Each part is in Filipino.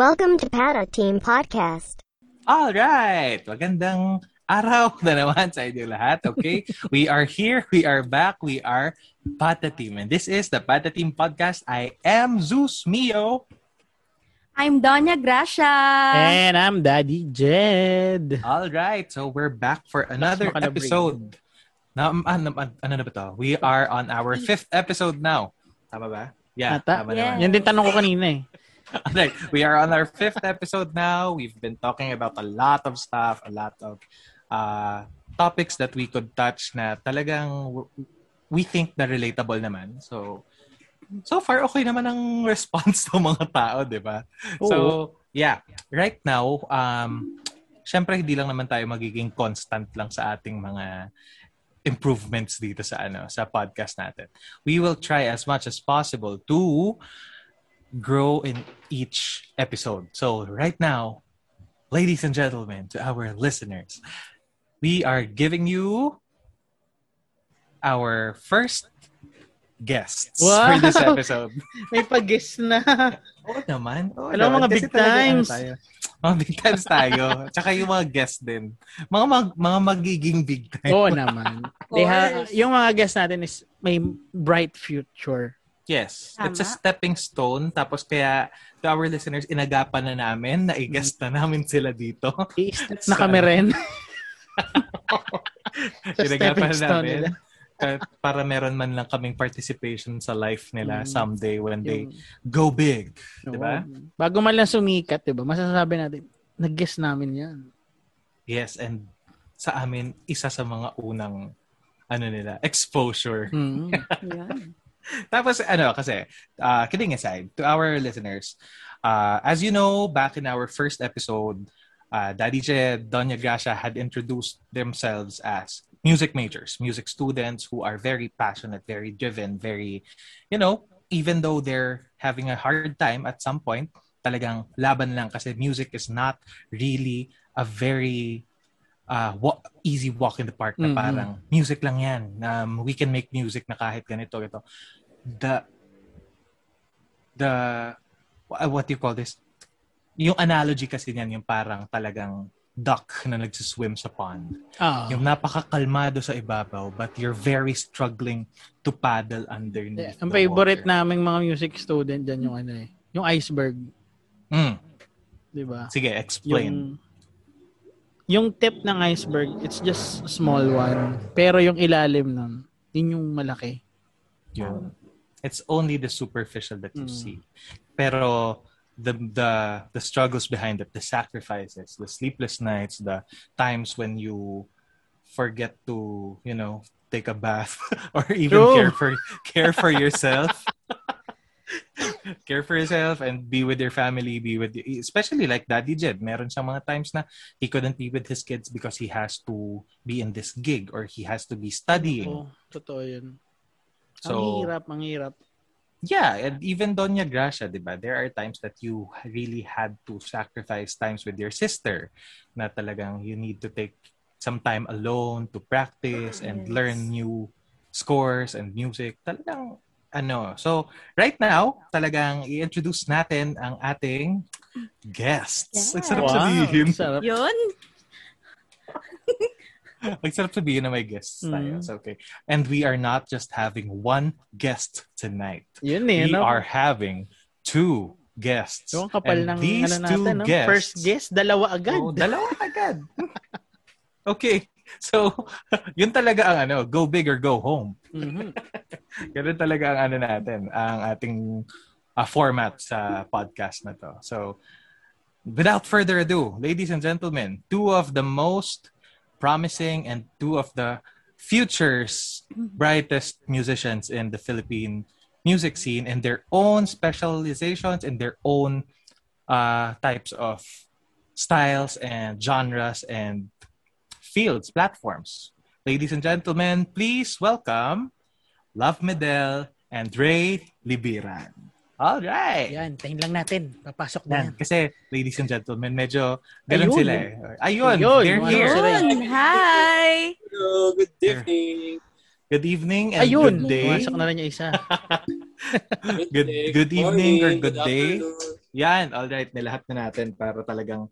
Welcome to Pata Team Podcast. All right. Magandang araw na naman sa inyo lahat. Okay? we are here. We are back. We are Pata Team. And this is the Pata Team Podcast. I am Zeus Mio. I'm Donya Gracia. And I'm Daddy Jed. All right. So we're back for another episode. Na, ano, ano na ba to? We are on our fifth episode now. Tama ba? Yeah, Ata? tama Yeah. naman. Yan din tanong ko kanina eh. Alright, we are on our fifth episode now. We've been talking about a lot of stuff, a lot of uh, topics that we could touch na talagang we think na relatable naman. So, so far, okay naman ang response ng mga tao, di ba? So, yeah. Right now, um, syempre hindi lang naman tayo magiging constant lang sa ating mga improvements dito sa ano sa podcast natin. We will try as much as possible to grow in each episode. So right now, ladies and gentlemen, to our listeners, we are giving you our first guests for this Wow! episode. May pag-guess na. Oo naman. Oo Alam mo, naman. mga Kasi big talaga, ano times. tayo, Mga big times tayo. Tsaka yung mga guests din. Mga mag- mga magiging big time. Oo naman. They ha- yung mga guess natin is may bright future. Yes. Tama. It's a stepping stone. Tapos kaya to our listeners, inagapan na namin, na-guest na namin sila dito. I-step na kami rin. Inagapan stepping na stone namin. nila. Para meron man lang kaming participation sa life nila Mm. someday when they Yung- go big. Oo. Diba? Bago man lang sumikat, diba? Masasabi natin, nag-guess namin yan. Yes, and sa amin, isa sa mga unang ano nila, exposure. Mm. Yan. Tapos ano kasi, uh, kidding aside, to our listeners, uh, as you know, back in our first episode, uh, Daddy Jed, Donya Gracia had introduced themselves as music majors, music students who are very passionate, very driven, very, you know, even though they're having a hard time at some point, talagang laban lang kasi music is not really a very uh, wa- easy walk in the park na Mhm. parang music lang yan. Um, we can make music na kahit ganito, ito. The, the, wha- what do you call this? Yung analogy kasi niyan, yung parang talagang duck na nagsiswim sa pond. Ah. Yung napakakalmado sa ibabaw but you're very struggling to paddle underneath ang the favorite water. naming mga music student dyan yung ano eh. Yung iceberg. Mm, Diba? sige, explain. Yung, yung tip ng iceberg, it's just a small one. Pero yung ilalim nun, yun yung malaki. Yun. It's only the superficial that you Mm. see. Pero the the the struggles behind it, the sacrifices, the sleepless nights, the times when you forget to, you know, take a bath or even True. care for care for yourself. care for yourself and be with your family, be with especially like Daddy Jed. Meron siyang mga times na he couldn't be with his kids because he has to be in this gig or he has to be studying. Totoo yun. So, ang hirap, ang hirap. Yeah, and even Doña Gracia, di ba? There are times that you really had to sacrifice times with your sister na talagang you need to take some time alone to practice and Yes. learn new scores and music. Talagang ano. So, right now, talagang i-introduce natin ang ating guests. Ang sarap Wow, sabihin. sarap. Yun. Ang sarap sabihin na may guests tayo. Mm. So, okay. And we are not just having one guest tonight. Yun eh, we no? are having two guests. Yung kapal And ng these ano two natin, no? guests, First guest, dalawa agad. Oh, dalawa agad. okay. So, yun talaga ang ano, go big or go home. Mhm. Ganun talaga ang ano natin, ang ating uh, format sa podcast na to. So, without further ado, ladies and gentlemen, two of the most promising and two of the future's brightest musicians in the Philippine music scene in their own specializations in their own uh, types of styles and genres and fields, platforms. Ladies and gentlemen, please welcome Love Medel and Ray Libiran. All right. Yan, tayin lang natin. Papasok na Yan. yan. Kasi, ladies and gentlemen, medyo ganun Ayun. sila eh. Ayun, Ayun, they're ano here. sila eh. Yun. Hi. Hello, good evening. Good evening and Ayun, good day. pumasok na rin yung isa. Good- day, good evening or morning, good day. afternoon. Yan, all right, nilahat na natin para talagang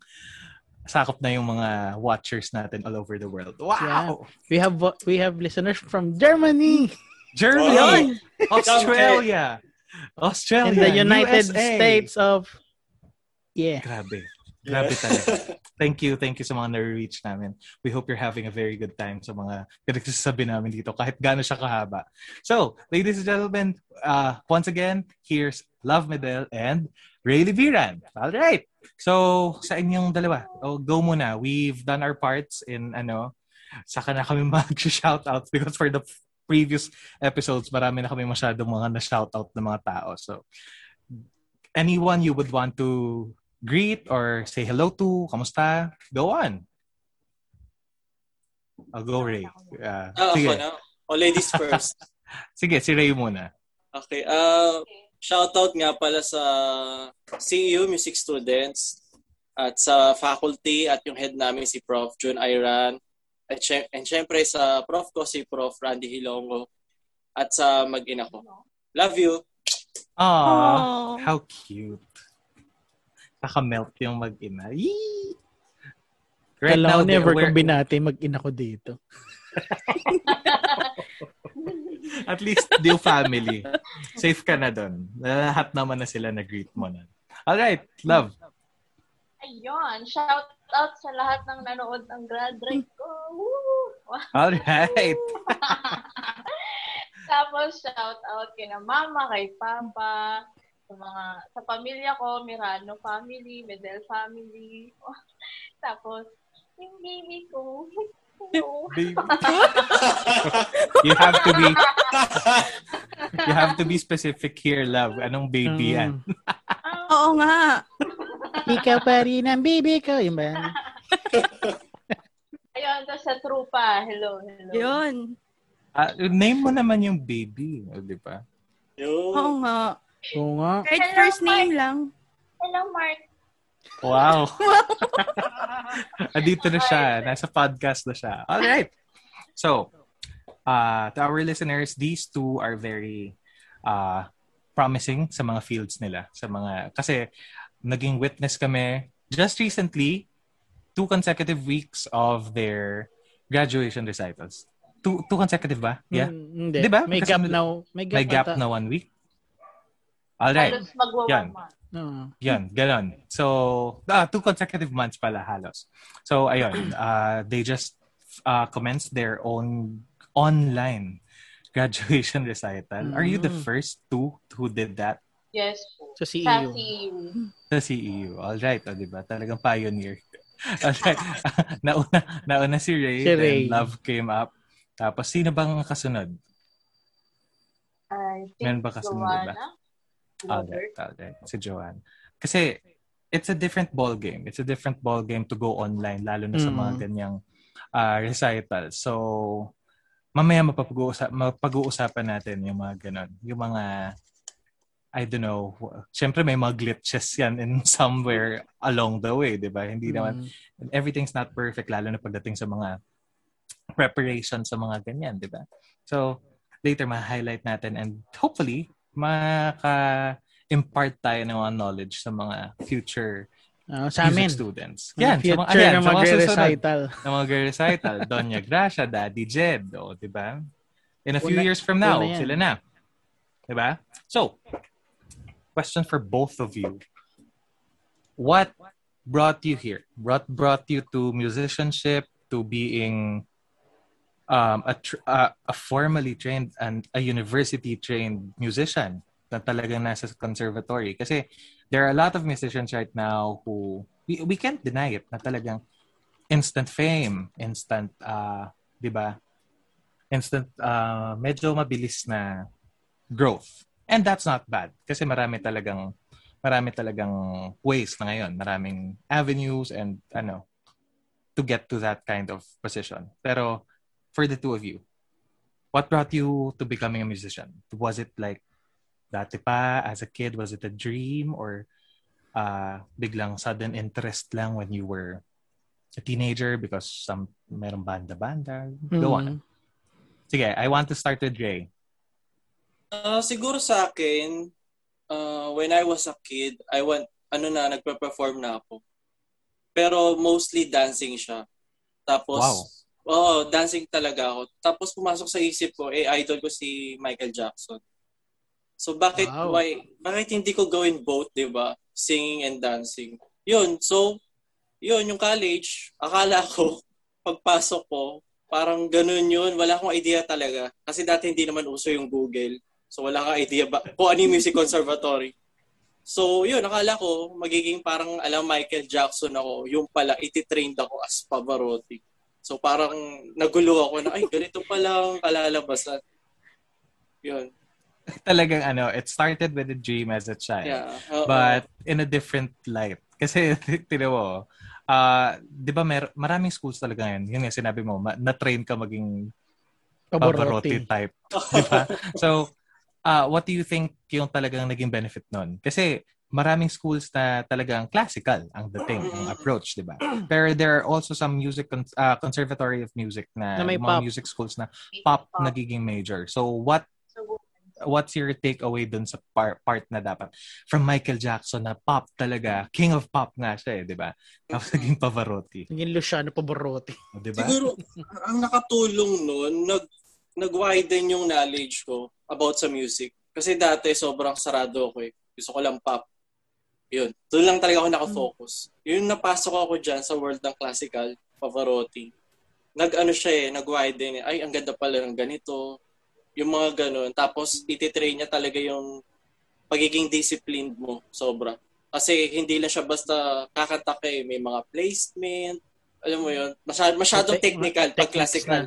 sakop na yung mga watchers natin all over the world. Wow! We have we have listeners from Germany Germany, Australia, Australia, and the United USA. States of Yeah. Grabe. Grabe talaga. Thank you, thank you sa mga na-reach namin. We hope you're having a very good time sa mga pinagsasabi namin dito kahit gaano siya kahaba. So, ladies and gentlemen, uh, once again, here's Love Medel and Rayleigh Biran. All right. So, sa inyong dalawa, oh, go muna. We've done our parts in ano, saka na kami mag-shoutout because for the previous episodes, marami na kami masyadong mga na-shoutout na mga tao. So, anyone you would want to greet or say hello to, kamusta? Go on. I'll go Ray. Uh, Ah, sige. ako na. O, ladies first. sige, si Ray muna. Okay. Uh, shoutout nga pala sa CEU Music Students at sa faculty at yung head namin si Prof. Jun Iran. At syem- and syempre sa prof ko si Prof. Randy Hilongo at sa mag-ina ko. Love you. Aww, how cute. Nakamelt yung mag-ina. Yee! Right Kala now, ko never we're- kong binati mag-ina ko dito. At least, yung family. Safe ka na doon. Lahat naman na sila na-greet mo na. Alright, love. Ayun, shout out sa lahat ng nanood ng grad ride ko. Woo! Alright. Tapos shout out kina mama, kay papa, sa mga sa pamilya ko, Mirano family, Medel family. Tapos yung baby ko. Baby. you have to be you have to be specific here, love. Anong baby yan? Mm. Oo nga. Ikaw pa rin ang baby ko. Yun ba yan? Ayun, tapos sa trupa. Hello, hello. Yun. Ah, name mo naman yung baby, o, di ba? Yun. Oo nga. Oo nga. Kahit Hello, first name Mark. lang. Hello, Mark. Wow. Andito na siya. Nasa podcast na siya. All right. So, uh, to our listeners, these two are very uh, promising sa mga fields nila. Sa mga, kasi naging witness kami just recently, two consecutive weeks of their graduation recitals. Two, two consecutive ba? Yeah. Mm, hindi. Di ba? May Kasi gap may- now. May gap, May gap ata. na one week. All right. Halos magwa Yan. one month. Oo. Yan, ganon. So, ah, two consecutive months pala halos. So, ayun, uh, they just uh, commenced their own online graduation recital. Are you the Mm. first two who did that Yes po. Sa E Sa CEU. CEU. sa CEU? All right, o, di ba? Talagang pioneer. Alright. nauna, nauna si Ray, Si Ray. then Love came up. Tapos, sino bang kasunod? I think Meron ba kasunod ba? Joanna. Alright, alright. Si Joanne. Kasi, it's a different ball game. It's a different ball game to go online, lalo na sa mga Mm. ganyang uh, recital. So, mamaya mapag-uusap, mapag-uusapan natin yung mga ganon. Yung mga, I don't know, syempre may mga glitches yan in somewhere along the way, di ba? Hindi naman, Mm. everything's not perfect, lalo na pagdating sa mga preparation sa mga ganyan, di ba? So, later ma-highlight natin and hopefully, maka-impart tayo ng mga knowledge sa mga future Ah, sa amin. students. Mga Yan, sa future mga, ayan, na sa mga susunod magre-recital. na mag-recital. Donya Gracia, Daddy Jed, o, di ba? In a few Una- years from now, yan. sila na. Di ba? So, question for both of you. What brought you here? What brought you to musicianship, to being um, a, tr- uh, a formally trained and a university trained musician na talagang nasa conservatory? Kasi there are a lot of musicians right now who we, we can't deny it na talagang instant fame, instant uh, 'di ba? Instant uh, medyo mabilis na growth. And that's not bad kasi marami talagang marami talagang ways na ngayon, maraming avenues and ano to get to that kind of position. Pero for the two of you, what brought you to becoming a musician? Was it like dati pa as a kid was it a dream or uh, biglang sudden interest lang when you were a teenager because some merong banda-banda? Go on. Mm. Sige, I want to start with Ray. Ah, siguro sa akin, uh, when I was a kid, I want ano na, nagpe-perform na ako. Pero mostly dancing siya. Tapos, Wow. oo, dancing talaga ako. Tapos pumasok sa isip ko, eh, idol ko si Michael Jackson. So bakit, Wow. why, bakit hindi ko gawin both, di ba? Singing and dancing. Yun, so, yun, yung college, akala ko, pagpasok ko, parang ganun yun. Wala akong idea talaga. Kasi dati hindi naman uso yung Google. So wala kang idea ba kung ano yung music conservatory. So yun, akala ko magiging parang alam Michael Jackson ako. Yung pala, ititrained ako as Pavarotti. So parang nagulo ako na, ay ganito pala ang kalalabasan. Yun. Talagang ano, it started with a dream as a child. Yeah. But in a different light. Kasi, tinaw mo, ah, di ba mer- maraming schools talaga ngayon, yun nga sinabi mo, ma- na-train ka maging Pavarotti Pavarotti. type. Di ba? So, ah, what do you think yung talagang naging benefit nun? Kasi, maraming schools na talagang classical ang dating, ang approach, di ba? Pero there are also some music, con- ah, conservatory of music na, Na may mga pop. music schools na pop nagiging major. So, what what's your takeaway dun sa par- part na dapat from Michael Jackson na pop talaga, king of pop nga siya eh, di ba? Tapos naging Pavarotti, Naging Luciano Pavarotti. di ba? Siguro, ang nakatulong nun, nag, nag-widen yung knowledge ko about sa music. Kasi dati, sobrang sarado ako eh. Gusto ko lang pop. Yun. Doon lang talaga ako nakafocus. Yung napasok ako dyan sa world ng classical, Pavarotti. Nag-ano siya eh, nag-widen eh. Ay, ang ganda pala ng ganito. Yung mga ganun. Tapos, ititrain niya talaga yung pagiging disciplined mo. Sobra. Kasi hindi lang siya basta kakanta ka eh. May mga placement. Alam mo yun? Masyad, masyadong Te- technical pag classical.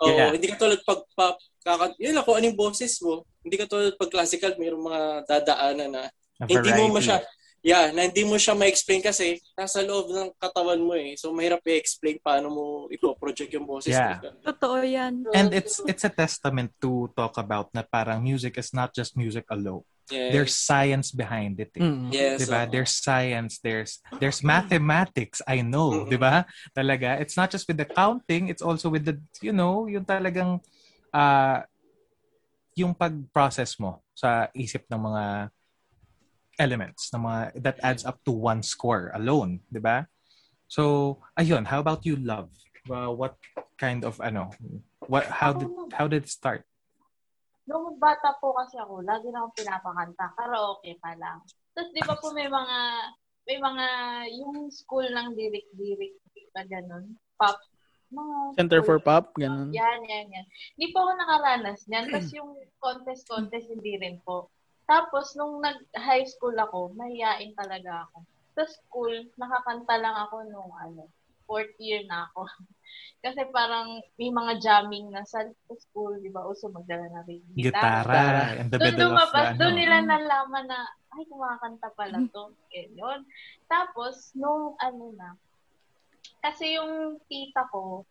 Oo, Yeah. hindi ka tulad pag pop, kakat, yun kung anong boses mo. Hindi ka tulad pag classical, mayroong mga dadaanan na hindi mo masya, yeah, na hindi mo siya ma-explain kasi nasa loob ng katawan mo eh. So mahirap i-explain paano mo ipo-project yung boses Yeah. mo. Totoo yan. And it's it's a testament to talk about na parang music is not just music alone. Yes. There's science behind it. Eh. Mm. yes, Diba? oo. There's science, there's there's mathematics, I know, Mm-mm. 'di ba? Talaga, it's not just with the counting, it's also with the you know, yung talagang ah yung pag-process mo sa isip ng mga elements, ng mga that adds up to one score alone, 'di ba? So, ayun, how about you, love? Uh, what kind of ano, what how did how did it start? Nung bata po kasi ako, lagi na akong pinapakanta. Karaoke pa lang. Tapos di ba po may mga, may mga, yung school ng dirik-dirik na ganun. Pop. Mga Center for. Pop, ganun. Yan, yan, yan. Hindi po ako nakaranas niyan. Tapos yung contest-contest, hindi rin po. Tapos, nung nag-high school ako, mahihain talaga ako. Sa school, nakakanta lang ako nung ano, fourth year na ako. Kasi parang may mga jamming na sa school, di ba? Uso magdala na rin Gitara in the Doon lumabas, the doon ano. nila nalaman na, ay, kumakanta pala to. Ganyan. Tapos, nung ano na, kasi yung tita ko,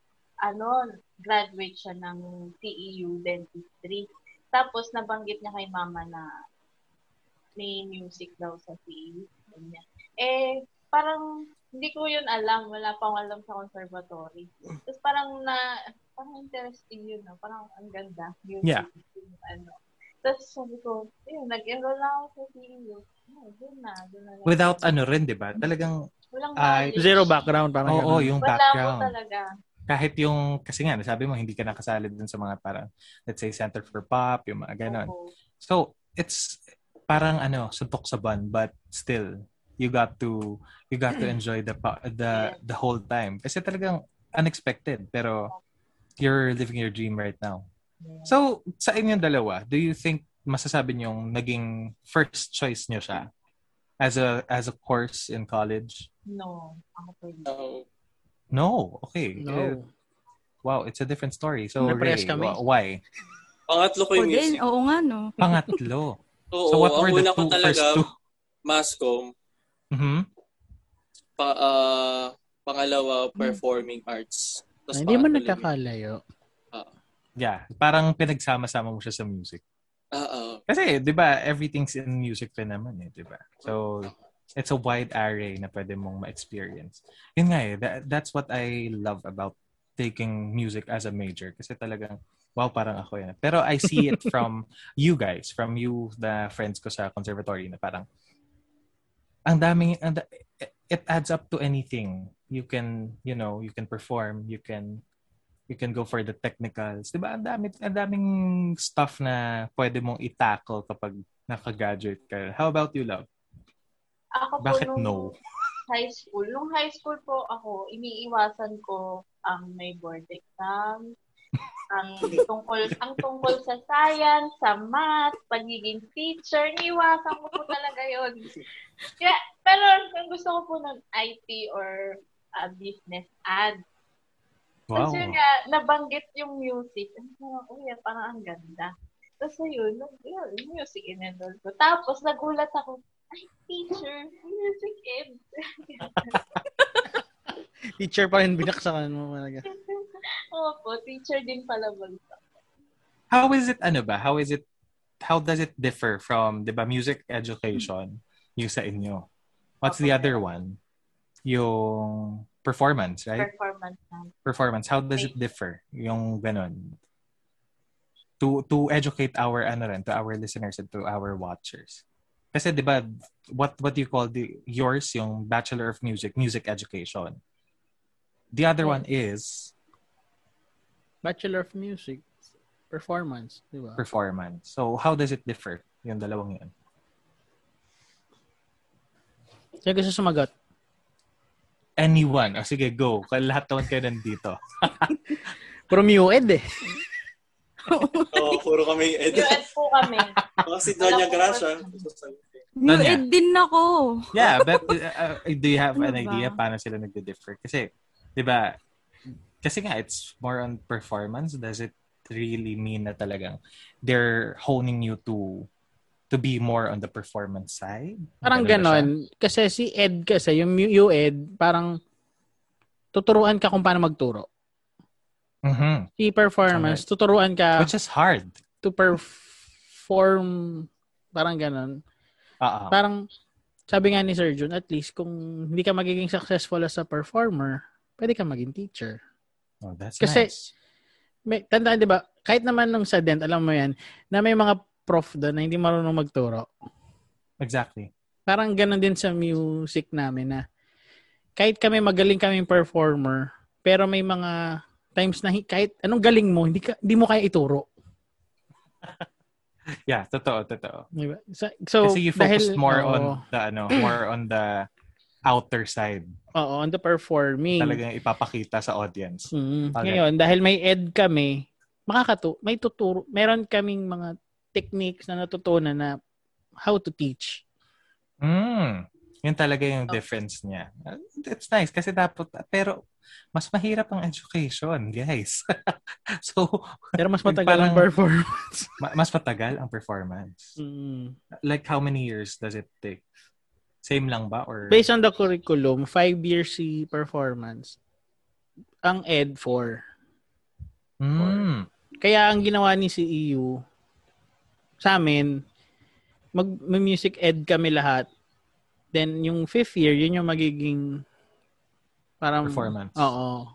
ano, graduate siya ng TEU dentistry. Tapos, nabanggit niya kay mama na may music daw sa TEU. Ganyan. Eh, parang, hindi ko yun alam. Wala pa akong alam sa conservatory. Tapos parang na, parang interesting yun. No? Parang ang ganda. Music. Yeah. Yung ano. Tapos sabi ko, yun, nag-enroll na ako sa TEU. Oh, doon na, doon na. lang. Without ano rin, 'di ba? Talagang Walang ah, knowledge. Zero background, parang oo, ganun. yung Wala background. talaga. kahit yung, kasi nga, nasabi mo, hindi ka nakasali dun sa mga parang, let's say, Center for Pop, yung mga ganon. Oo. So, it's parang ano, suntok sa bun, but still, you got to, you got to enjoy the, pa- the, the whole time. Kasi talagang unexpected, pero you're living your dream right now. So, sa inyong dalawa, do you think masasabi niyong naging first choice niyo siya as a as a course in college? No. Ako po hindi. So, No. Okay. No. Eh, wow, it's a different story. So, Ray, kami. wh- why? pangatlo ko yung din, music. oo nga no. Pangatlo. Oo, so, what were the two, talaga, first two? Mascom. Mhm. Pa, ah, pangalawa, performing arts. Tapos Ay, Hindi mo pangatlo, nagkakalayo. Yeah, parang pinagsama-sama mo siya sa music. Ah, ah. Kasi, di ba, everything's in music rin naman eh, di ba? So, it's a wide array na pwede mong ma-experience. Yun nga eh, that, that's what I love about taking music as a major. Kasi talagang, wow, parang ako yan. Pero I see it from you guys, from you, the friends ko sa conservatory, na parang, ang daming, ang da- it adds up to anything. You can, you know, you can perform, you can, you can go for the technicals. Diba? Ang dami, ang daming stuff na pwede mong i-tackle kapag naka-graduate ka. How about you, love? Ako po Bakit nung no? high school, nung high school po ako, iniiwasan ko ang may board exam, ang tungkol ang tungkol sa science, sa math, pagiging teacher, iniiwasan ko po talaga yon. Kaya, pero ang gusto ko po ng IT or uh, business ad. Wow. Kasi nga, nabanggit yung music. Ano ko, uy, parang ang ganda. Tapos yun, nung, yun, music in-enroll ko. Tapos nagulat ako, ay, teacher, music ed. Teacher pa rin binaksakan mo talaga. Opo, teacher din pala balita. How is it, ano ba? How is it, how does it differ from, di ba, music education, yung sa inyo? What's the other one? Yung performance, right? Performance. Performance. How does it differ? Yung ganun. To to educate our ano rin, to our listeners and to our watchers. Kasi 'di ba what what you call the yours yung Bachelor of Music, music education. The other one is Bachelor of Music. Performance, di ba? performance. So how does it differ? Yung dalawang yun. Kaya gusto sumagot. Anyone. O sige, go. Kaya lahat naman kayo nandito. Pero Mued eh. Oo, puro kami ed. US po kami. Kasi Doña Gracia. New Tanya. ed din ako. Yeah, but uh, uh, do you have an Ano ba? idea paano sila nagdi-differ? Kasi, di ba, kasi nga, it's more on performance. Does it really mean na talagang they're honing you to to be more on the performance side? Parang ganon. Kasi si Ed kasi, yung U-Ed, parang tuturuan ka kung paano magturo. Mhm. Si performance, tuturuan ka Which is hard. to perform parang ganon. Oo. Parang sabi nga ni Sir Jun, at least kung hindi ka magiging successful as a performer, pwede ka maging teacher. Oh, that's Kasi- nice. May, tandaan, di ba? Kahit naman nung sa dent, alam mo yan, na may mga prof doon na hindi marunong magturo. Exactly. Parang ganon din sa music namin na kahit kami magaling kaming performer, pero may mga times na hi- kahit anong galing mo, hindi, ka, hindi mo kaya ituro. Yeah, totoo, totoo. Di ba? So, so Kasi you focus dahil- more oo, on the ano, more on the outer side. Oo, on the performing. Talagang ipapakita sa audience. Mm. Okay. Ngayon, dahil may ed kami, makakatu may tuturo, meron kaming mga techniques na natutunan na how to teach. Mm. Yun talaga yung difference niya. It's nice kasi dapat, pero mas mahirap ang education, guys. so, Pero mas matagal Parang- ang performance. ma- mas matagal ang performance. Mm. Like, how many years does it take? Same lang ba? Or Based on the curriculum, five years si performance. Ang ed, four. Mm. Kaya ang ginawa ni CEU sa amin, mag may music ed kami lahat. Then yung fifth year, yun yung magiging parang Performance. Oo.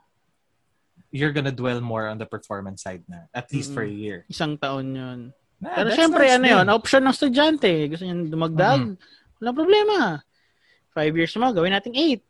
You're gonna dwell more on the performance side na. At least for a year. Isang taon yun. Nah, Pero syempre, nice ano yun, option ng estudyante. Gusto niya dumagdag. Wala problema. Five years mo, gawin natin eight.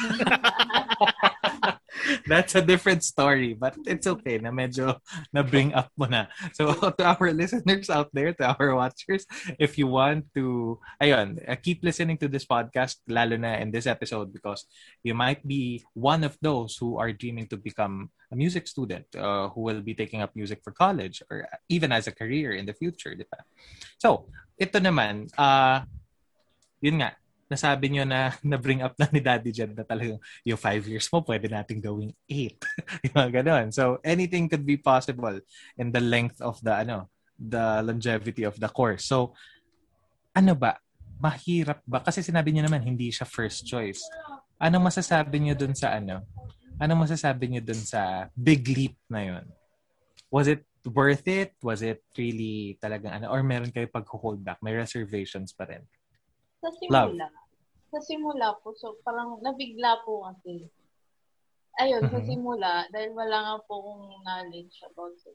That's a different story, but it's okay na medyo na-bring up mo na. So, to our listeners out there, to our watchers, if you want to, ayun, uh, keep listening to this podcast, lalo na in this episode, because you might be one of those who are dreaming to become a music student, uh, who will be taking up music for college, or even as a career in the future, di ba? So, ito naman, uh, yun nga, nasabi nyo na na-bring up na ni Daddy Jed na talagang yung five years mo, pwede natin gawing eight. yung mga ganon. So, anything could be possible in the length of the, ano, the longevity of the course. So, ano ba? Mahirap ba? Kasi sinabi niyo naman, hindi siya first choice. Anong masasabi niyo dun sa ano? Anong masasabi niyo dun sa big leap na yun? Was it worth it? Was it really talagang ano? Or meron kayo pag-hold back? May reservations pa rin? Sa simula. Sa simula po, so parang nabigla po kasi. Ayun, sa Mhm. simula, dahil wala nga po akong knowledge about sa.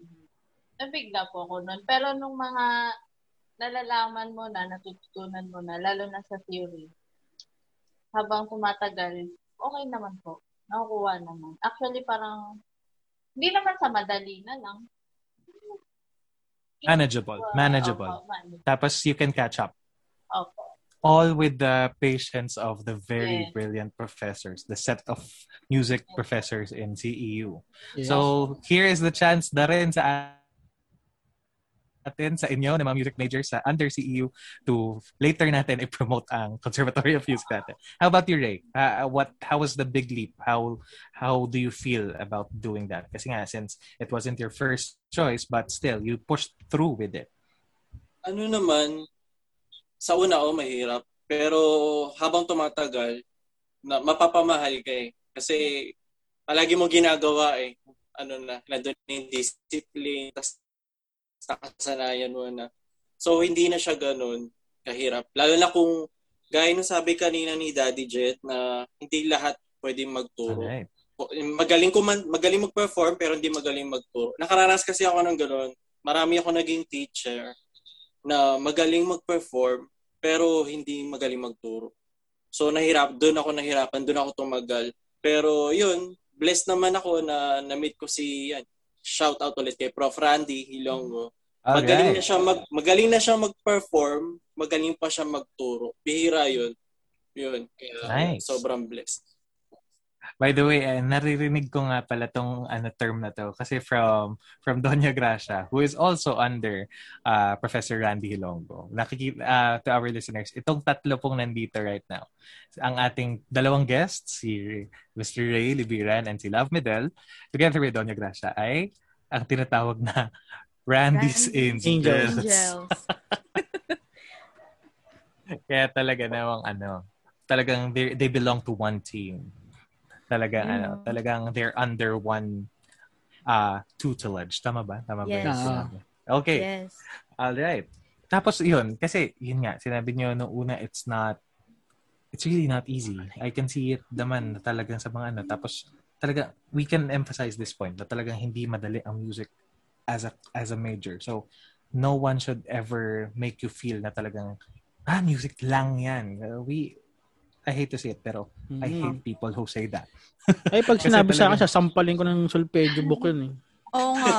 Nabigla po ako nun. Pero nung mga nalalaman mo na, natututunan mo na, lalo na sa theory. Habang tumatagal, okay naman po. Nakukuha naman. Actually, parang, hindi naman sa madali na lang. Manageable. Manageable. Opo, manageable. Tapos you can catch up. Opo. All with the patience of the very Yes. brilliant professors, the set of music professors in CEU. Yes. So, here is the chance na rin sa atin, sa inyo, na mga music majors sa under CEU to later natin i-promote ang Conservatory of Music natin. How about you, Ray? Uh, what, how was the big leap? How, how do you feel about doing that? Kasi nga, since it wasn't your first choice, but still, you pushed through with it. Ano naman, sa una, oh, mahirap. Pero habang tumatagal, na, mapapamahal ka eh. Kasi palagi mo ginagawa eh. Ano na, nandun yung discipline, tas nakasanayan mo na. So, hindi na siya ganun kahirap. Lalo na kung, gaya nung sabi kanina ni Daddy Jet, na hindi lahat pwedeng magturo. Alright. magaling ko man, magaling mag-perform pero hindi magaling magturo. Nakaranas kasi ako ng gano'n. Marami ako naging teacher na magaling mag-perform pero hindi magaling magturo. So nahirap, doon ako nahirapan, doon ako tumagal. Pero yun, blessed naman ako na na-meet ko si yan. Shout out ulit kay Prof. Randy Hilongo. Magaling na siya mag magaling na siya mag-perform, magaling pa siya magturo. Bihira 'yun. 'Yun. Kaya Nice. sobrang blessed. By the way, eh, naririnig ko nga pala tong ano, term na to kasi from from Doña Gracia, who is also under uh, Professor Randy Hilongo. Nakikita uh, to our listeners, itong tatlo pong nandito right now. Ang ating dalawang guests, si Mr. Ray Libiran and si Love Medel, together with Doña Gracia, ay ang tinatawag na Randy's Randy's Angels. Angels. Kaya talaga namang ano, talagang they, they belong to one team. Talagang ano, Mm. talagang they're under one uh tutelage. Tama ba? Tama ba? Yes. yung sinabi? Okay. Yes. All right. Tapos yun, kasi yun nga, sinabi niyo nung una it's not it's really not easy. I can see it naman na talagang sa mga ano. Tapos talaga we can emphasize this point na talagang hindi madali ang music as a as a major. So no one should ever make you feel na talagang ah music lang yan. Uh, we I hate to say it pero I Mhm. hate people who say that. Ay, pag sinabi sa akin, sasampalin ko ng solfeggio book yun eh. Oo nga.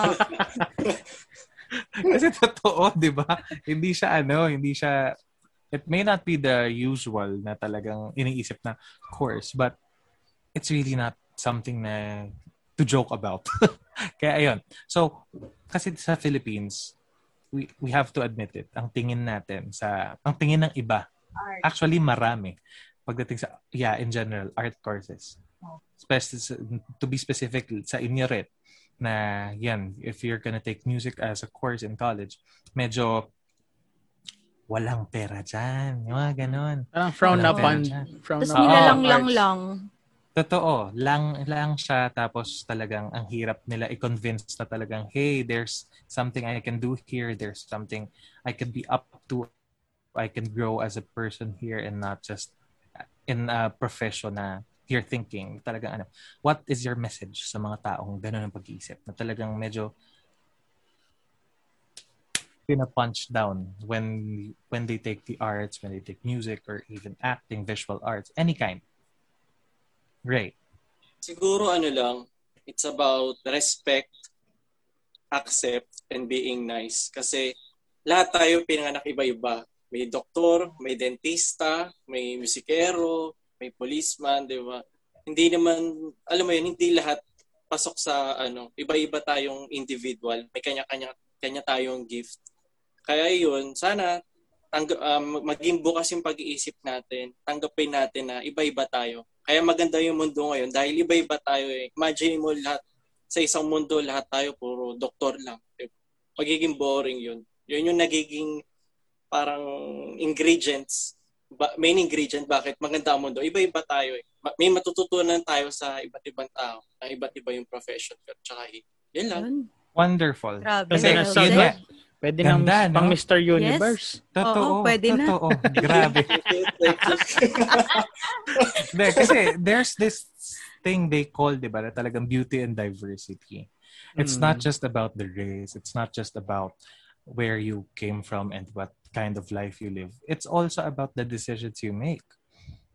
Kasi totoo, 'di ba? Hindi siya ano, hindi siya it may not be the usual na talagang iniisip na course, but it's really not something na to joke about. Kaya ayun. So, kasi sa Philippines, we we have to admit it. Ang tingin natin sa ang tingin ng iba, actually marami pagdating sa yeah, in general, art courses. Spec- to be specific sa inyo rin na yan, if you're gonna take music as a course in college, medyo walang pera dyan. Yung mga ganon. Parang frown Wala upon. pera dyan. Frown Tapos nilalang lang arts. lang. Totoo. Lang, lang siya. Tapos talagang ang hirap nila i-convince na talagang, hey, there's something I can do here. There's something I can be up to. I can grow as a person here and not just in a profession na you're thinking. Talagang ano, what is your message sa mga taong ganun ang pag-iisip? Na talagang medyo pina-punch down when when they take the arts, when they take music or even acting, visual arts, any kind. Great. Siguro ano lang, it's about respect, accept, and being nice. Kasi lahat tayo pinanganak iba-iba. May doktor, may dentista, may musikero, may policeman, di ba? Hindi naman, alam mo yun, hindi lahat pasok sa ano, iba-iba tayong individual. May kanya-kanya kanya tayong gift. Kaya yun, sana tangga, um, maging bukas yung pag-iisip natin. Tanggapin natin na iba-iba tayo. Kaya maganda yung mundo ngayon dahil iba-iba tayo eh. Imagine mo lahat, sa isang mundo lahat tayo puro doktor lang. Magiging boring yun. Yun yung nagiging parang ingredients, ba, main ingredient bakit maganda ang mundo. Iba-iba tayo eh. Ma- May matututunan tayo sa iba't ibang tao, na iba't iba yung profession. Tsaka eh, yun lang. Wonderful. Grabe. Kasi Well yun nga, Pwede nang Ganda, no? pang Mr. Universe. totoo. Oo, pwede na. totoo. Grabe. Hindi, kasi there's this thing they call, di ba, na talagang beauty and diversity. It's Mm. not just about the race. It's not just about where you came from and what kind of life you live. It's also about the decisions you make.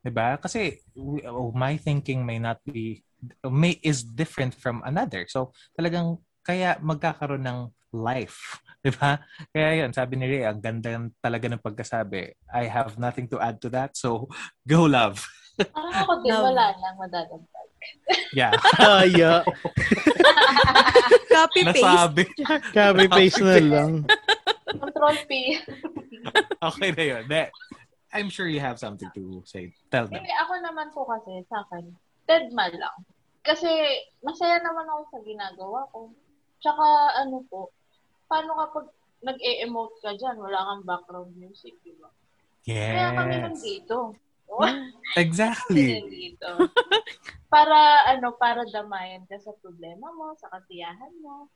Diba? Kasi we- oh, my thinking may not be may is different from another. So talagang kaya magkakaroon ng life. Diba? Kaya yun, sabi ni Ray, ang ganda talaga ng pagkasabi. I have nothing to add to that. So, go love. Parang ako din, Love. wala nang madadagdag. Yeah. Kaya. Copy paste. Nasabi. Copy paste na lang. Control P. Okay na yun. De- I'm sure you have something to say. Tell them. Hindi, ako naman po kasi sa akin, deadma lang. Kasi masaya naman ako sa ginagawa ko. Tsaka ano po, paano kapag nag-e-emote ka dyan, wala kang background music, di ba? Kaya kami Yes. nandito. Exactly. nandito. Para ano, para damayan ka sa problema mo, sa kasiyahan mo.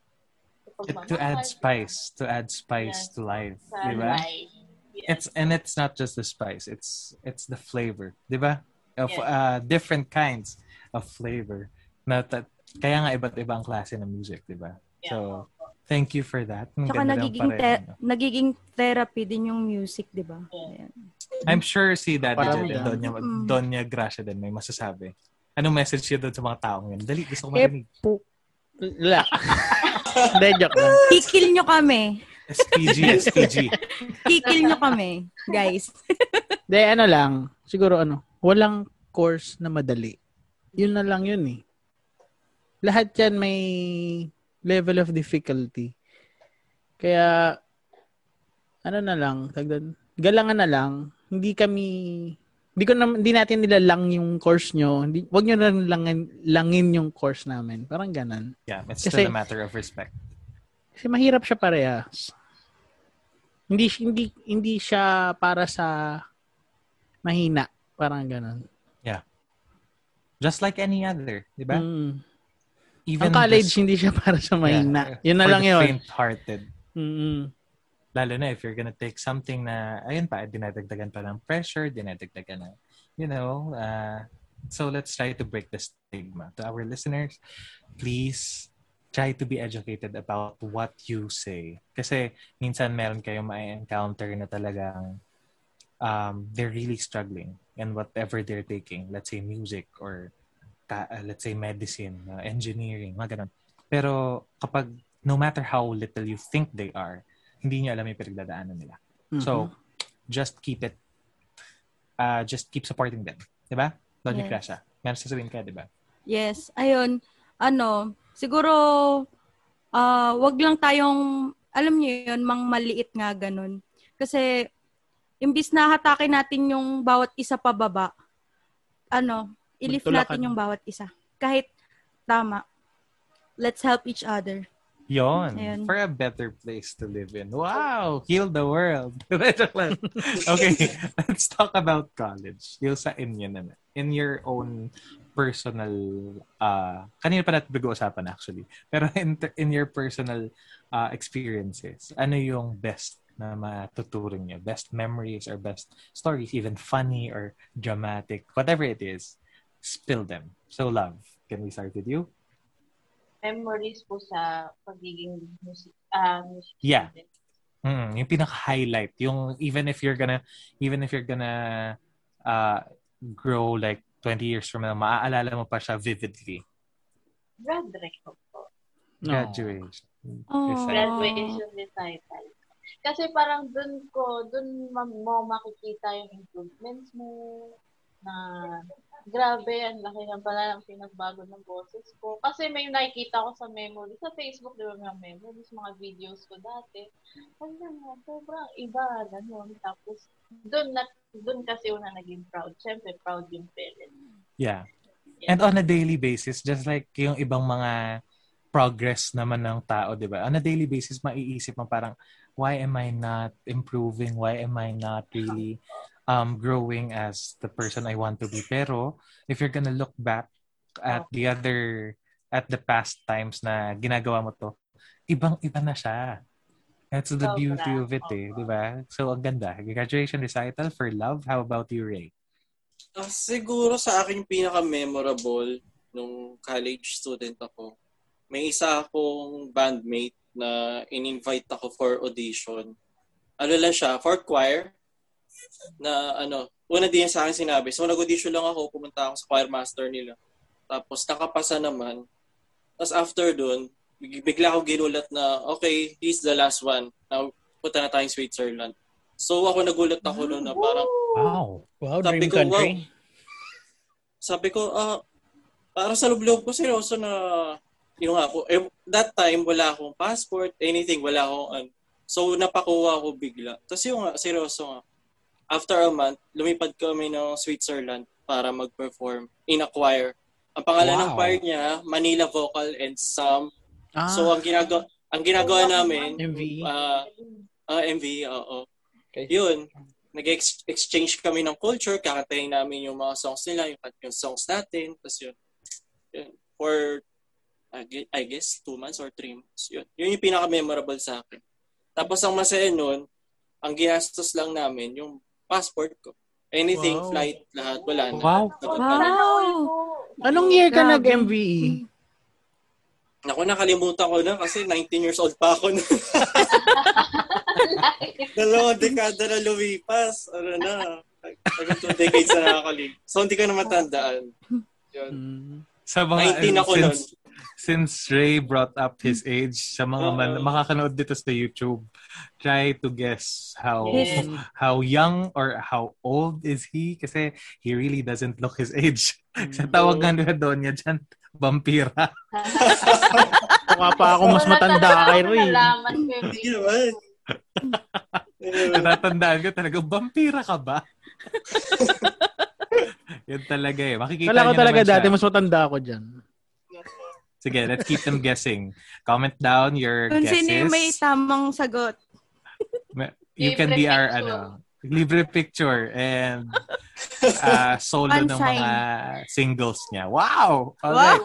To add di ba? spice. To add spice Yes. to life. Diba? life. Yes. It's and it's not just the spice. It's it's the flavor, 'di ba? Of Yes. uh, different kinds of flavor. Na ta- kaya nga iba't ibang klase ng music, 'di ba? Yeah. So, thank you for that. Ang Tsaka nagiging, te- nagiging therapy din yung music, di ba? Yeah. I'm sure si Daddy Parang and. Donya, Mm. Donya Gracia din may masasabi. Anong message yun doon sa mga taong yun? Dali, gusto ko Eh, marinig. Wala. Hindi, joke lang. Kikil nyo kami. SPG, SPG. Kikil nyo kami, guys. Hindi, ano lang. Siguro ano, walang course na madali. Yun na lang yun eh. Lahat yan may level of difficulty. Kaya, ano na lang, tagdan, galangan na lang. Hindi kami, hindi ko na, hindi natin nilalang yung course nyo. Hindi, wag nyo na langin, langin yung course namin. Parang ganan. Yeah, it's Kasi- still a matter of respect. Kasi mahirap siya parehas. Hindi hindi hindi siya para sa mahina, parang ganun. Just like any other, di ba? Mm. Even Ang college just- hindi siya para sa mahina. Yeah, yun na lang yun. faint-hearted. Mm. Lalo na if you're gonna take something na, ayun pa, dinadagdagan pa ng pressure, dinadagdagan na, you know, uh, so let's try to break the stigma. To our listeners, please try to be educated about what you say. Kasi minsan meron kayong ma-encounter na talagang um, they're really struggling in whatever they're taking. Let's say music or ka- uh, let's say medicine, uh, engineering, mga ganun. Pero kapag no matter how little you think they are, hindi niyo alam yung pinagdadaanan nila. Mhm. So, just keep it, uh, just keep supporting them. Diba? Don't you Yes. crash Meron sasabihin ka, diba? Yes, ayun. Ano, siguro, ah wag lang tayong, alam niyo yun, mang maliit nga ganun. Kasi, imbis na hatakin natin yung bawat isa pababa, ano, i-lift Magtulakan. natin yung bawat isa. Kahit tama. Let's help each other. Yon. Ayun. For a better place to live in. Wow! Heal the world. Okay, let's talk about college. Yung sa inyo naman. In your own personal, uh, kanina pa natin pag-uusapan actually. Pero in, in your personal uh, experiences, ano yung best na matuturing niyo? Best memories or best stories, even funny or dramatic, whatever it is, spill them. So, love, can we start with you? Memories po sa pagiging music, ah, music Yeah. student. Mm, yung pinaka-highlight, yung even if you're gonna even if you're gonna uh grow like 20 years from now, maaalala mo pa siya vividly. Grad record po. No. Graduation. Oh. Recital. Graduation recital. Kasi parang dun ko, dun mo makikita yung improvements mo na grabe, ang laki ng pala ng pinagbago ng boses ko. Kasi may nakikita ko sa memory, sa Facebook, di ba may memories, mga videos ko dati. Ano na, sobrang iba, ganun. Tapos, dun, na, dun kasi una naging proud. Siyempre, proud yung parents. Yeah. And on a daily basis, just like yung ibang mga progress naman ng tao, di ba? On a daily basis, maiisip mo parang, why am I not improving? Why am I not really um, growing as the person I want to be? Pero, if you're gonna look back at the other, at the past times na ginagawa mo to, ibang-iba na siya. That's the Sobra. beauty of it eh, di ba? So, ang ganda. Graduation recital for love. How about you, Ray? Ah, siguro sa akin yung pinaka-memorable nung college student ako, may isa akong bandmate na in-invite ako for audition. ano lang siya, for choir, na ano, una din sa akin sinabi. So, nag-audition lang ako, pumunta ako sa choir master nila. Tapos, nakapasa naman. Tapos, after dun, big- bigla ako ginulat na, okay, he's the last one. Now, punta na tayong Switzerland. So, ako nagulat ako noon na parang, Wow. Wow, Sabi dream ko, country. sabi ko, ah, parang sa loob-loob ko seryoso na, yung ako, eh, that time, wala akong passport, anything, wala akong, ano. So, napakuha ako bigla. Tapos yung nga, seryoso nga, after a month, lumipad kami ng Switzerland para mag-perform in a choir. Ang pangalan ng Wow. choir niya, Manila Vocal and Some. Ah, So, ang ginagawa, ang ginagawa namin, MV. ah, ah, MV, oo. Okay. Yun, nag-exchange kami ng culture, kakantayin namin yung mga songs nila, yung, yung songs natin, tapos yun. yun. For, I guess, two months or three months. Yun, yun yung pinaka-memorable sa akin. Tapos ang masaya nun, ang ginastos lang namin, yung passport ko. Anything, Wow. flight, lahat, wala na. Wow. Wow! Anong year ka nag-MVE? Naku, nakalimutan ko na kasi 19 years old pa ako. Dalawang dekada na lumipas. Ano na. Tagal two decades na nakakalimutan. So, hindi ka na matandaan. Yun. Hmm. Sa mga, 19 ako nun. Since, Ray brought up his age, sa mga man, Oo. makakanood dito sa YouTube, try to guess how His- how young or how old is he kasi he really doesn't look his age. sa tawag nga nila doon niya dyan, vampira. Mukha pa ako mas matanda kay Ray. Hindi naman. Natatandaan ko talaga, vampira ka ba? Yun talaga eh. Makikita Kala ko talaga naman siya. dati mas matanda ako dyan. Sige, let's keep them guessing. Comment down your Kung guesses. sino yung may tamang sagot. You can be our picture. ano, libre picture and uh, solo ng mga singles niya. Wow! Wow! Alright.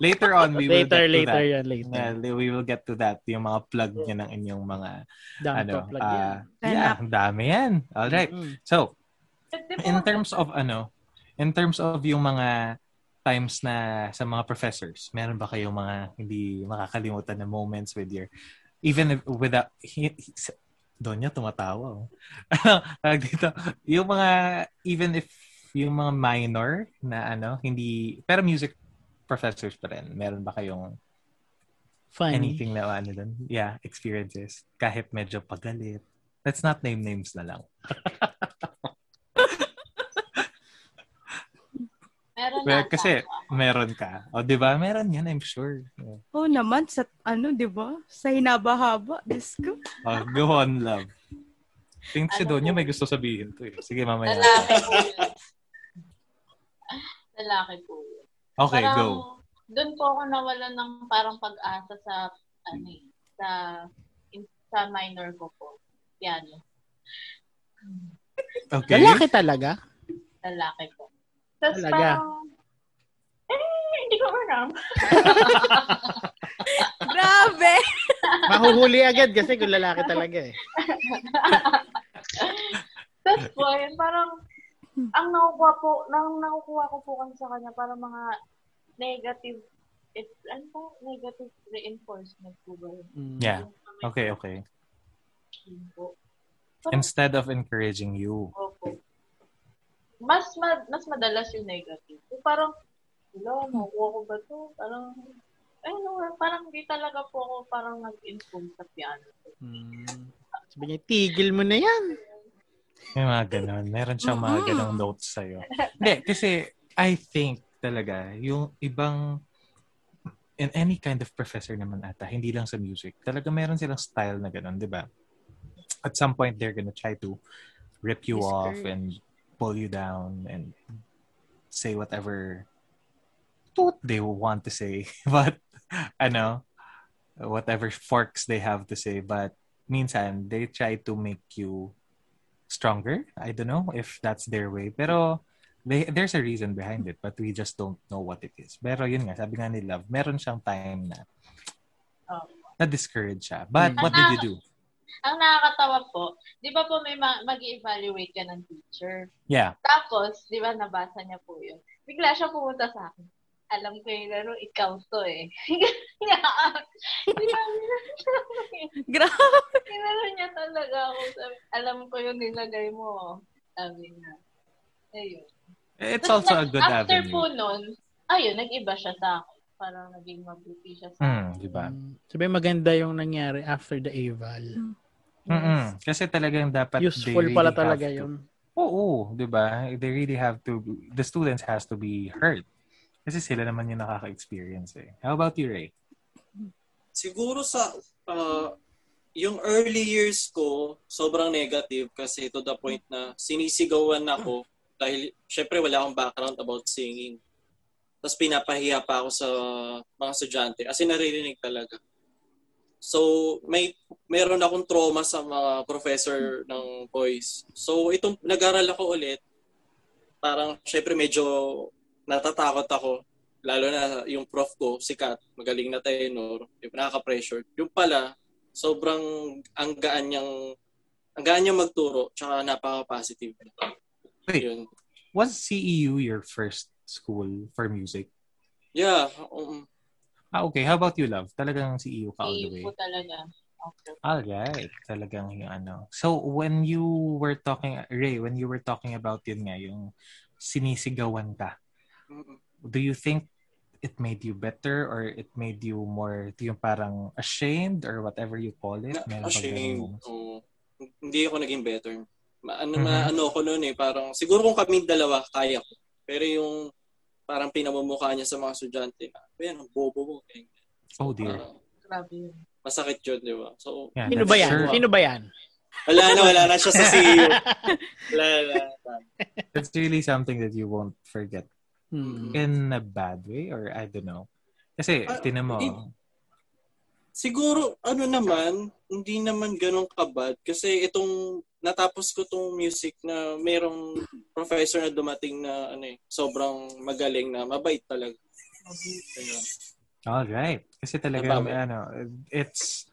Later on, we will Later, get to later that. yan, later. Yeah, we will get to that. Yung mga plug niya ng inyong mga Dami ano. plug yan. Uh, yeah, ang dami yan. Alright. Mm. So, Di ba, in terms of ano, in terms of yung mga times na sa mga professors, meron ba kayong mga hindi makakalimutan na moments with your even if, without he, he, doon niya tumatawa. Oh. Dito, yung mga even if yung mga minor na ano, hindi pero music professors pa rin. Meron ba kayong Funny. anything na ano dun? Yeah, experiences kahit medyo pagalit. Let's not name names na lang. meron Well, na kasi sa- meron ka. O, di ba? Meron yan, I'm sure. Oo naman, sa ano, di ba? Sa hinaba-haba. Diyos ko. Oh, go on, love. Think si Ano Donya po? may gusto sabihin to eh. Sige, mamaya. Lalaki po yun. Lalaki po yun. Okay, parang, go. Doon po ako nawalan ng parang pag-asa sa, ano eh, sa, in, sa minor ko po. Piano. Okay. Lalaki talaga? Lalaki po. Tapos Talaga? parang, eh, hindi ko alam. Grabe! Mahuhuli agad kasi kung lalaki talaga eh. Tapos po, yun, parang, ang nakukuha po, nang nakukuha ko po kasi sa kanya, parang mga negative, it's, ano po, negative reinforcement po ba yun? Mm. Yeah. Okay, okay. yun po. Instead of encouraging you. Opo. Mas ma- mas madalas yung negative. Yung parang, hello, makukuha ko ba to? Parang, ay, no, parang hindi talaga po ako parang nag-inform sa piano. Mm. Sabi niya, tigil mo na yan. May mga ganon. Meron siyang mga ganong notes sa'yo. Hindi, kasi I think talaga, yung ibang in any kind of professor naman ata, hindi lang sa music, talaga meron silang style na ganon, di ba? At some point, they're gonna try to rip you off and pull you down and say whatever what they want to say. But, I know whatever forks they have to say. But, minsan, they try to make you stronger. I don't know if that's their way. Pero they, there's a reason behind it, but we just don't know what it is. Pero yun nga, sabi nga ni Love, meron siyang time na Oh. na-discourage siya. But Mm. what did you do? Ang nakakatawa po, di ba po may ma- mag-evaluate ka ng teacher? Yeah. Tapos, di ba nabasa niya po yun? Bigla siya pumunta sa akin. Alam ko yung laro, ikaw to eh. Na- Grabe. Inano niya talaga ako. Sabi, alam ko yung nilagay mo. Sabi niya. Ayun. It's Tapos also a good after avenue. po nun, ayun, nag-iba siya sa akin. Parang naging mabuti siya sa Hmm, di ba? Mm. Sabi maganda yung nangyari after the eval. Mm-mm. Kasi talagang dapat Useful they really pala have talaga to- yun. Oo, 'di ba? They really have to the students has to be heard. Kasi sila naman yung nakaka-experience eh. How about you, Ray? Siguro sa uh, yung early years ko, sobrang negative kasi to the point na sinisigawan ako dahil syempre wala akong background about singing. Tapos pinapahiya pa ako sa mga estudyante. As in, naririnig talaga. So, may meron akong trauma sa mga professor ng voice. So, itong nag-aral ako ulit, parang syempre medyo natatakot ako. Lalo na yung prof ko, sikat, magaling na tenor, yung nakaka-pressure. Yung pala, sobrang ang gaan niyang ang gaan niyang magturo, tsaka napaka-positive. Wait. Yun. Was CEU your first school for music? Yeah, um, Ah, okay. How about you, love? Talagang CEU ka all the iyo way? po talaga. Okay. Alright. Talagang yung ano. So, when you were talking, Ray, when you were talking about yun nga, yung sinisigawan ka, do you think it made you better or it made you more yung parang ashamed or whatever you call it? na, Meron ashamed. Oo. hindi ako naging better. Ma, ano, Mhm. ma- ano ko noon eh, parang siguro kung kaming dalawa, kaya ko. Pero yung parang pinamumukha niya sa mga estudyante na, yan, ang bobo mo. ganyan. Oh dear. Grabe yun. masakit yun, di ba? So, Yeah, Sino that's ba yan? sure- Sino ba yan? wala na, wala na siya sa CEO. wala na. That's really something that you won't forget Hmm. in a bad way or I don't know. Kasi, Ah, tinan mo. Siguro, ano naman, hindi naman ganun kabad. Kasi itong, natapos ko tong music na mayroong professor na dumating na, ano eh, sobrang magaling na, mabait talaga. Ayun. all right. Kasi talagang, Nabago. ano, it's,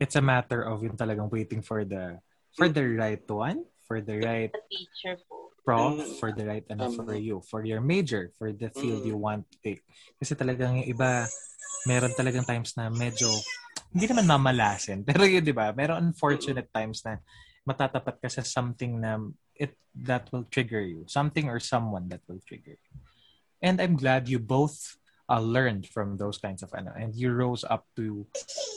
it's a matter of yung talagang waiting for the, for the right one, for the right The teacher po. Prof, Mm. for the right, ano, Um, for you, for your major, for the field Mm. you want to take. Kasi talagang yung iba, meron talagang times na medyo, hindi naman mamalasin, pero yun, di ba? Meron unfortunate times na matatapat ka sa something na it that will trigger you. Something or someone that will trigger you. And I'm glad you both uh, learned from those kinds of ano and you rose up to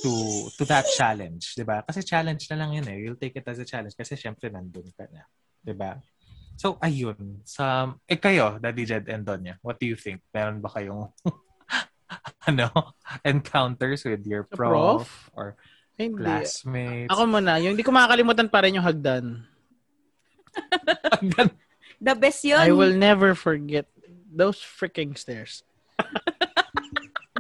to to that challenge, 'di ba? Kasi challenge na lang 'yun eh. You'll take it as a challenge kasi syempre nandun ka na, 'di ba? So ayun, sa eh kayo, Daddy Jed and Donya, what do you think? Meron ba kayong ano, encounters with your prof, prof? or Hindi. classmates? Ako muna, yung hindi ko makakalimutan pa rin yung hagdan. The best yun. I will never forget those freaking stairs.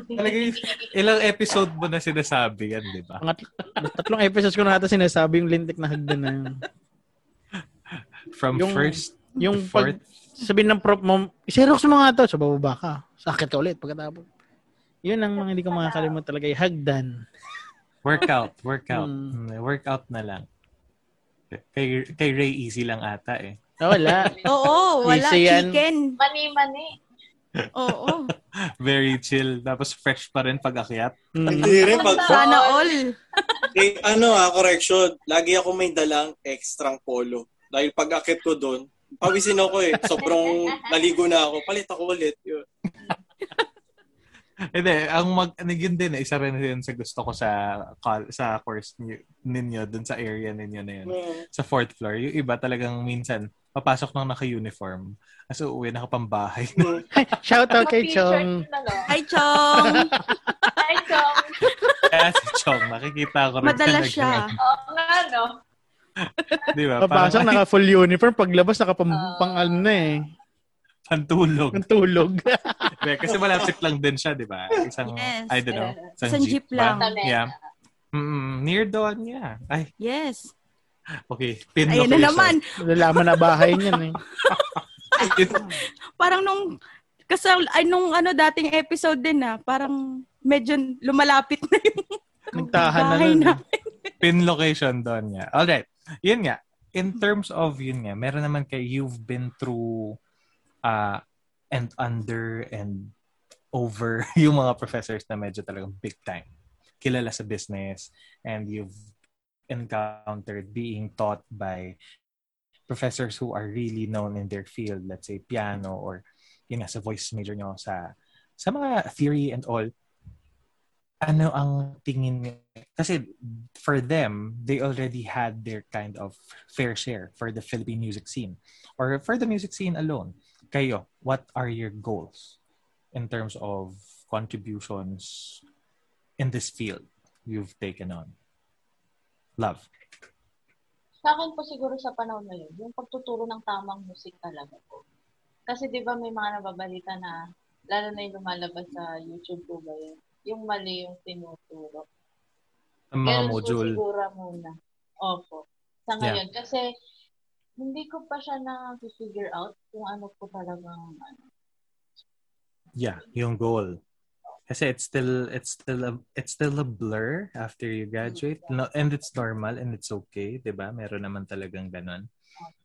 Talaga yung ilang episode mo na sinasabi yan, di ba? Mga tatlong episodes ko na ata sinasabi yung lintik na hagdan na yun. From Yung- first Yung to pag fourth. sabihin ng prop mo, iserox mo nga to, so bababa ka. Sakit ka ulit pagkatapos. Yun ang mga hindi ko makakalimutan talaga, yung hagdan. Workout, workout. Hmm. Hmm, workout na lang. Kay, kay Ray easy lang ata eh. Ah, wala. Oo, wala. Easy yan. Chicken. Mani-mani. Oo. Very chill. Tapos fresh pa rin pag akyat. Mm. Hindi rin pag Sana all. Eh, ano ah, correction. Lagi ako may dalang extrang polo. Dahil pag akit ko doon, pawisin ako eh. Sobrang naligo na ako. Palit ako ulit. Yun. Hindi, ang mag, ano yun din, eh, isa rin yun sa gusto ko sa sa course niyo- ninyo, dun sa area ninyo na yun. Sa fourth floor. Yung iba talagang minsan, papasok nang naka-uniform. So, uwi nakapambahay. Shout out kay Chong. Hi, Chong. Ay, Chong. Kaya si Chong, nakikita ko rin. Madala talagang- siya. Oo nga, no? Di ba? Papasok Parang, naka full uniform, paglabas naka pang, Ah. pang ano na eh. pantulog. Ang tulog. Hindi, Kasi malapit lang din siya, di ba? Isang, Yes. I don't know. Isang, Isang jeep ba? lang. Yeah. Mm, near doon, yeah. Ay, Yes. okay. Pin Ayan na location. naman. Lalaman na bahay niyan eh. Parang nung kasi ay nung ano dating episode din na parang medyo lumalapit na yung Nagtahan na bahay nun. na. pin location doon nga. Alright. Yun nga. In terms of yun nga, meron naman kay you've been through uh, and under and over yung mga professors na medyo talagang big time. Kilala sa business and you've encountered being taught by professors who are really known in their field, let's say piano or yun nga, sa voice major nyo, sa, sa mga theory and all, ano ang tingin niyo? Kasi for them, they already had their kind of fair share for the Philippine music scene or for the music scene alone. Kayo, what are your goals in terms of contributions in this field you've taken on? Love. Sa akin po siguro sa panahon na yun, yung pagtuturo ng tamang musik talaga po. Kasi di ba may mga nababalita na, lalo na yung lumalabas sa YouTube po ba yun, yung mali yung tinuturo. Ang mga po module. siguro muna. Opo. Sa ngayon. Kasi, hindi ko pa siya na-figure out kung ano po talagang ano. Yeah, yung goal. Kasi it's still it's still a it's still a blur after you graduate. No, and it's normal and it's okay, 'di ba? Meron naman talagang ganun.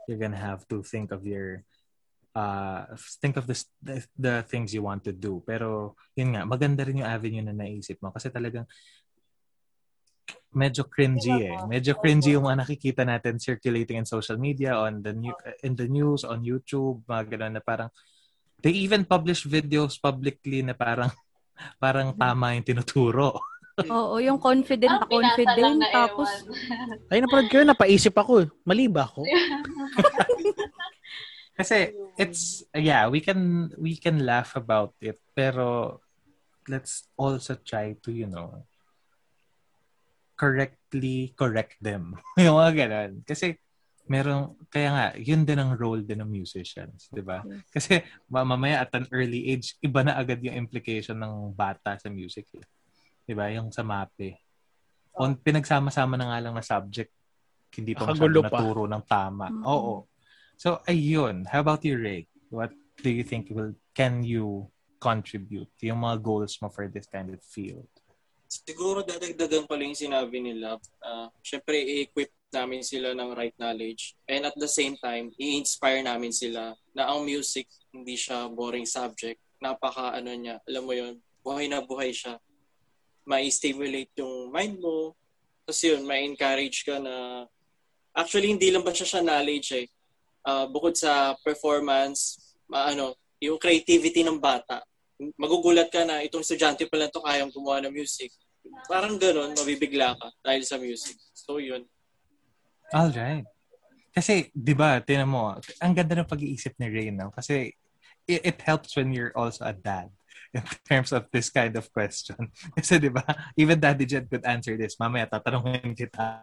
You're gonna have to think of your uh think of the, the the things you want to do. Pero yun nga, maganda rin yung avenue na naisip mo kasi talagang medyo cringy eh. Medyo cringy yung mga nakikita natin circulating in social media, on the new, in the news, on YouTube, mga ganun na parang they even publish videos publicly na parang parang tama yung tinuturo. Oo, yung confident na confident. na Tapos. Ay, napanood ko yun, napaisip ako. eh. Mali ba ako? Kasi it's yeah, we can we can laugh about it, pero let's also try to, you know, correctly correct them. yung mga ganun. Kasi merong, kaya nga, yun din ang role din ng musicians, di ba? Kasi ma- mamaya at an early age, iba na agad yung implication ng bata sa music. Eh. Di ba? Yung sa MAPE. On, pinagsama-sama na nga lang na subject, hindi pa masyado pa. naturo ng tama. Mm. Oo. So, ayun. How about you, Ray? What do you think will can you contribute? Yung mga goals mo for this kind of field? Siguro dadagdagan pa lang yung sinabi nila. Uh, Siyempre, i-equip namin sila ng right knowledge. And at the same time, i-inspire namin sila na ang music, hindi siya boring subject. Napaka, ano niya, alam mo yun, buhay na buhay siya. Mai-stimulate yung mind mo. Tapos yun, ma-encourage ka na, actually, hindi lang ba siya siya knowledge eh. Ah, bukod sa performance, maano, yung creativity ng bata. Magugulat ka na itong estudyante pala to kayang gumawa ng music. Parang ganun, mabibigla ka dahil sa music. So yun. All right. Kasi, di ba, tinan mo, ang ganda ng pag-iisip ni Ray, no? Kasi it, it helps when you're also a dad in terms of this kind of question. Kasi, di ba, even Daddy Jed could answer this. Mamaya, tatanungin kita.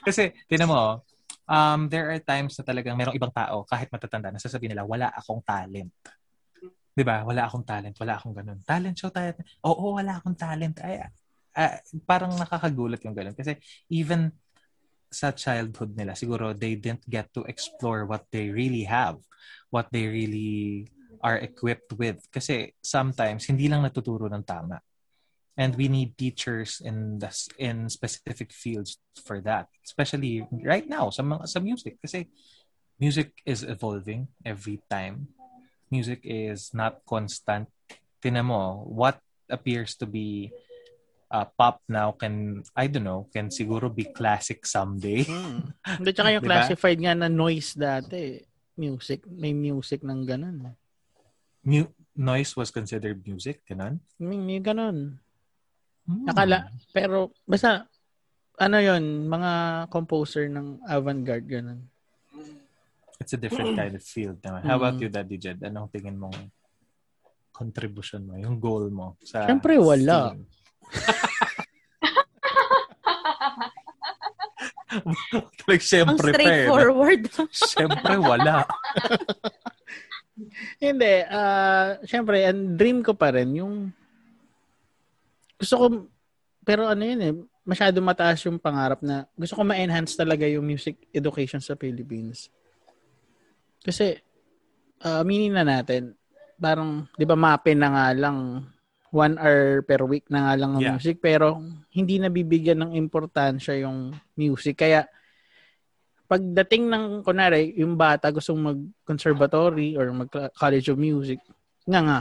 Kasi, tinan mo, um, there are times na talagang merong ibang tao, kahit matatanda, nasasabihin nila, wala akong talent. Di ba? Wala akong talent. Wala akong ganun. Talent show tayo. Oo, wala akong talent. Ay, ah, parang nakakagulat yung ganun. Kasi even sa childhood nila, siguro they didn't get to explore what they really have, what they really are equipped with. Kasi sometimes, hindi lang natuturo ng tama. And we need teachers in the, in specific fields for that. Especially right now, sa, mga, sa music. Kasi music is evolving every time. Music is not constant. Tinan mo, what appears to be uh, pop now can, I don't know, can siguro be classic someday. Hmm. Hindi, tsaka yung Diba? classified nga na noise dati. Music. May music ng ganun. Mu- noise was considered music, ganun? May, may ganun. Hmm. Nakala, pero basta, ano yon mga composer ng avant-garde, ganun. It's a different kind of field naman. How about Mm. you, Daddy Jed? Anong tingin mong contribution mo, yung goal mo sa Siyempre, wala. like, ang syempre pa eh. straightforward. Syempre, wala. Hindi, ah, syempre, ang dream ko pa rin, yung, gusto ko, pero ano yun eh, masyado mataas yung pangarap na, gusto ko ma-enhance talaga yung music education sa Philippines. Kasi, uh, aminin na natin, parang, di ba, mapin na nga lang, one hour per week na nga lang ng Yeah. music, pero hindi nabibigyan ng importansya yung music. Kaya, pagdating ng, kunwari, yung bata gustong mag-conservatory or mag-college of music, nga nga,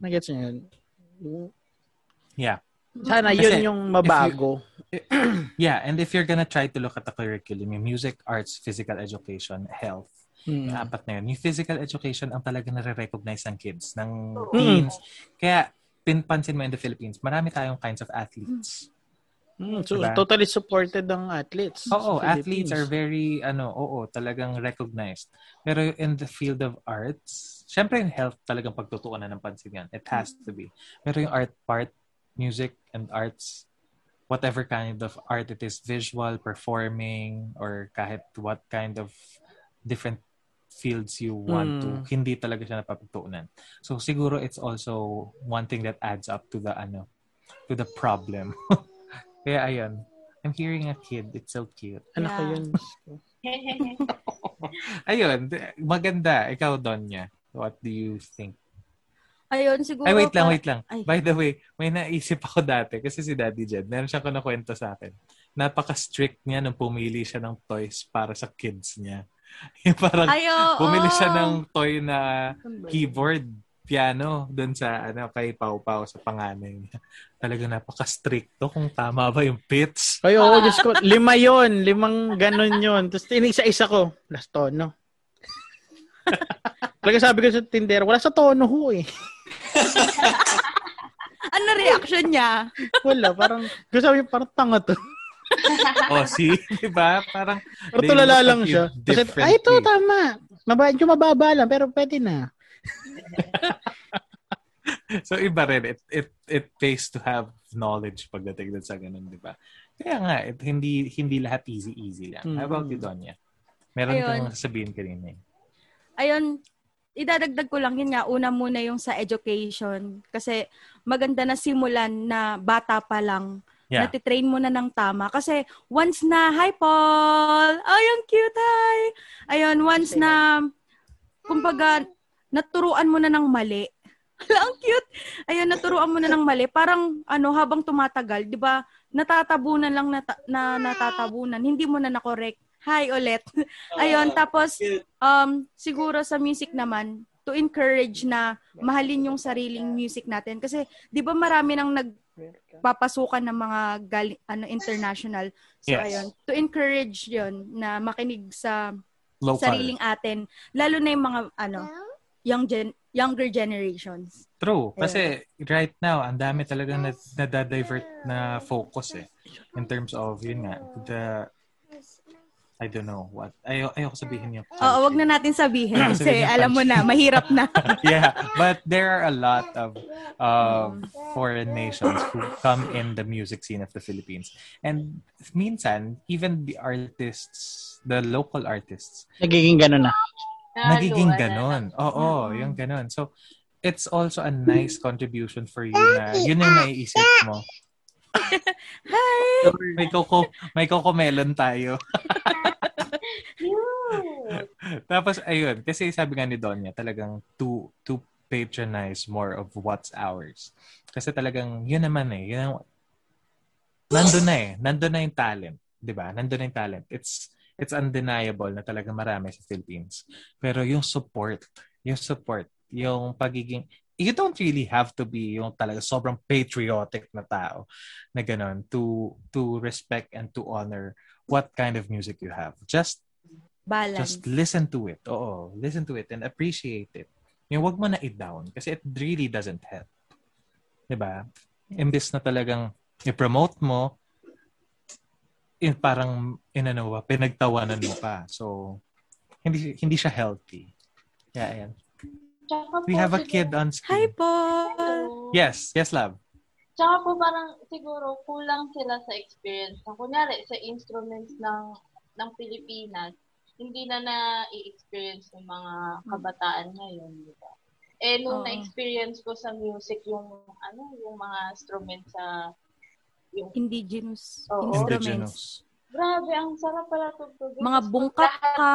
nagets niyo yun? Yeah. Sana Kasi yun yung mabago. Yeah, and if you're gonna try to look at the curriculum, yung music, arts, physical education, health, Mm. yung apat na yun. Yung physical education ang talaga nare-recognize ng kids, ng Oo. teens. Kaya, pinpansin mo in the Philippines, marami tayong kinds of athletes. Mm, so, Diba? totally supported ng athletes. Oo, athletes are very, ano, oo, talagang recognized. Pero in the field of arts, syempre yung health talagang pagtutuunan ng pansin yan. It has to be. Pero yung art part, music and arts, whatever kind of art it is, visual, performing, or kahit what kind of different fields you want to, Mm. hindi talaga siya napapagtuunan. So siguro it's also one thing that adds up to the, ano, to the problem. Kaya ayun, I'm hearing a kid. It's so cute. Anak ko Yeah. yun. Ayun, d- maganda. Ikaw, Donya. What do you think? Ayun, siguro. Ay, wait lang, pa- wait lang. Ay. By the way, may naisip ako dati kasi si Daddy Jed, meron siyang kunakwento sa akin. Napaka-strict niya nung pumili siya ng toys para sa kids niya. Yung parang Ay, oo. bumili siya ng toy na keyboard, piano, dun sa ano, kay Pau Pau sa panganay niya. Talaga napaka-stricto kung tama ba yung pitch. Ay, oo, Diyos ko. Lima yon Limang ganon yon Tapos tinisa-isa ko. Last tono. Talaga sabi ko sa tindero, wala sa tono ho eh. Ano reaction niya? Wala, parang, gusto sabi, parang tanga to. oh, see? Diba? Parang, Pero tulala lang siya. Kasi, ay, ito, tama. Maba, medyo mababa lang, pero pwede na. So iba rin, it, it, it pays to have knowledge pagdating dun sa ganun, di ba? Kaya nga, it, hindi hindi lahat easy-easy lang. How about you. Donya? Meron Ayun. kang sasabihin kanina. eh. Ayun, idadagdag ko lang yun nga, una muna yung sa education. Kasi maganda na simulan na bata pa lang. Yeah. Natitrain mo na ng tama. Kasi once na, hi Paul! Ay, ang cute, hi! Ayun, once na, kumbaga, naturuan mo na ng mali. Hala, ang cute! Ayun, naturuan mo na ng mali. Parang, ano, habang tumatagal, di ba, natatabunan lang nata- na natatabunan. Hindi mo na na-correct. Hi ulit. Ayun, tapos, um, siguro sa music naman, to encourage na mahalin yung sariling music natin. Kasi, di ba marami nang nagpapasukan ng mga gali, ano, international. So, Yes. ayun. To encourage yon na makinig sa Local. sariling atin. Lalo na yung mga, ano, young gen, younger generations. True. Kasi right now, ang dami talagang na, nadadivert na focus eh. In terms of, yun nga, the, I don't know what. Ayaw, ayaw ko sabihin yung Oo, wag na natin sabihin Sabihin kasi alam mo na, country. mahirap na. yeah, but there are a lot of of foreign nations who come in the music scene of the Philippines. And minsan, even the artists, the local artists, Nagiging ganon na. nagiging Naluan na ganon. lang. Oo, yung ganon. So, it's also a nice contribution for you na yun yung naiisip mo. Hi! May coco, may coco melon tayo. Tapos, ayun, kasi sabi nga ni Donya, talagang to, to patronize more of what's ours. Kasi talagang, yun naman eh, yun ang, nandun na eh, nandun na yung talent. ba Nandun na yung talent. It's, it's undeniable na talagang marami sa Philippines. Pero yung support, yung support, yung pagiging, you don't really have to be yung talaga sobrang patriotic na tao na gano'n to, to respect and to honor what kind of music you have. Just Balance. Just listen to it. Oo, listen to it and appreciate it. Yung wag mo na i-down kasi it really doesn't help. 'Di ba? Imbes na talagang i-promote mo, in parang inano ba, pinagtawanan mo pa. So hindi hindi siya healthy. Yeah, ayan. We po, have a kid on Hi, screen. Paul! Yes, yes, love. Tsaka po parang siguro kulang sila sa experience. Kunyari, sa instruments ng ng Pilipinas, hindi na na-i-experience ng mga kabataan ngayon, di ba? Eh, nung Oo. na-experience ko sa music, yung, ano, yung mga instruments sa, yung, Indigenous Oo. instruments. Indigenous. grabe, ang sarap pala tugtugin. Mga bungkak lahat, ka.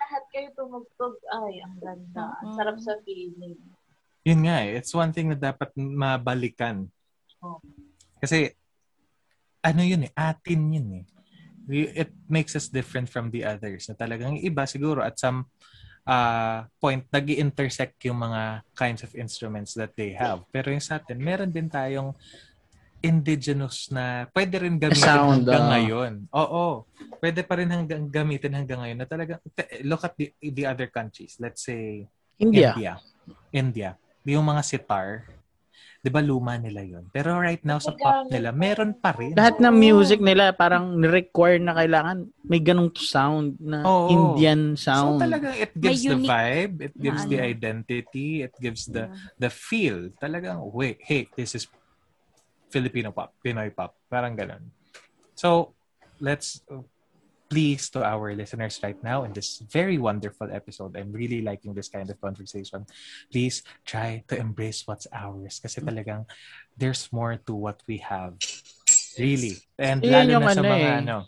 lahat kayo tumugtog. Ay, ang ganda. Ang Oo. sarap sa feeling. Yun nga eh. It's one thing na dapat mabalikan. Oh. Kasi, ano yun eh, atin yun eh. We- It makes us different from the others. Na talagang iba siguro at some uh, point, nag intersect yung mga kinds of instruments that they have. Pero yung sa atin, meron din tayong indigenous na pwede rin gamitin Sound, hanggang ah. ngayon. Oo. Pwede pa rin hanggang gamitin hanggang ngayon na talagang look at the, the other countries. Let's say India. India. India. Yung mga sitar, 'di ba luma nila 'yon. Pero right now sa pop nila, meron pa rin. Lahat ng music nila parang require na kailangan may ganong sound na Oo. Indian So sound. talagang it gives the unique vibe, it gives the ano. identity, it gives the the feel. Talagang wait, hey, this is Filipino pop, Pinoy pop. Parang ganun. So, let's please to our listeners right now in this very wonderful episode. I'm really liking this kind of conversation. Please try to embrace what's ours kasi talagang there's more to what we have. Really. And lalo na sa ano mga eh. ano,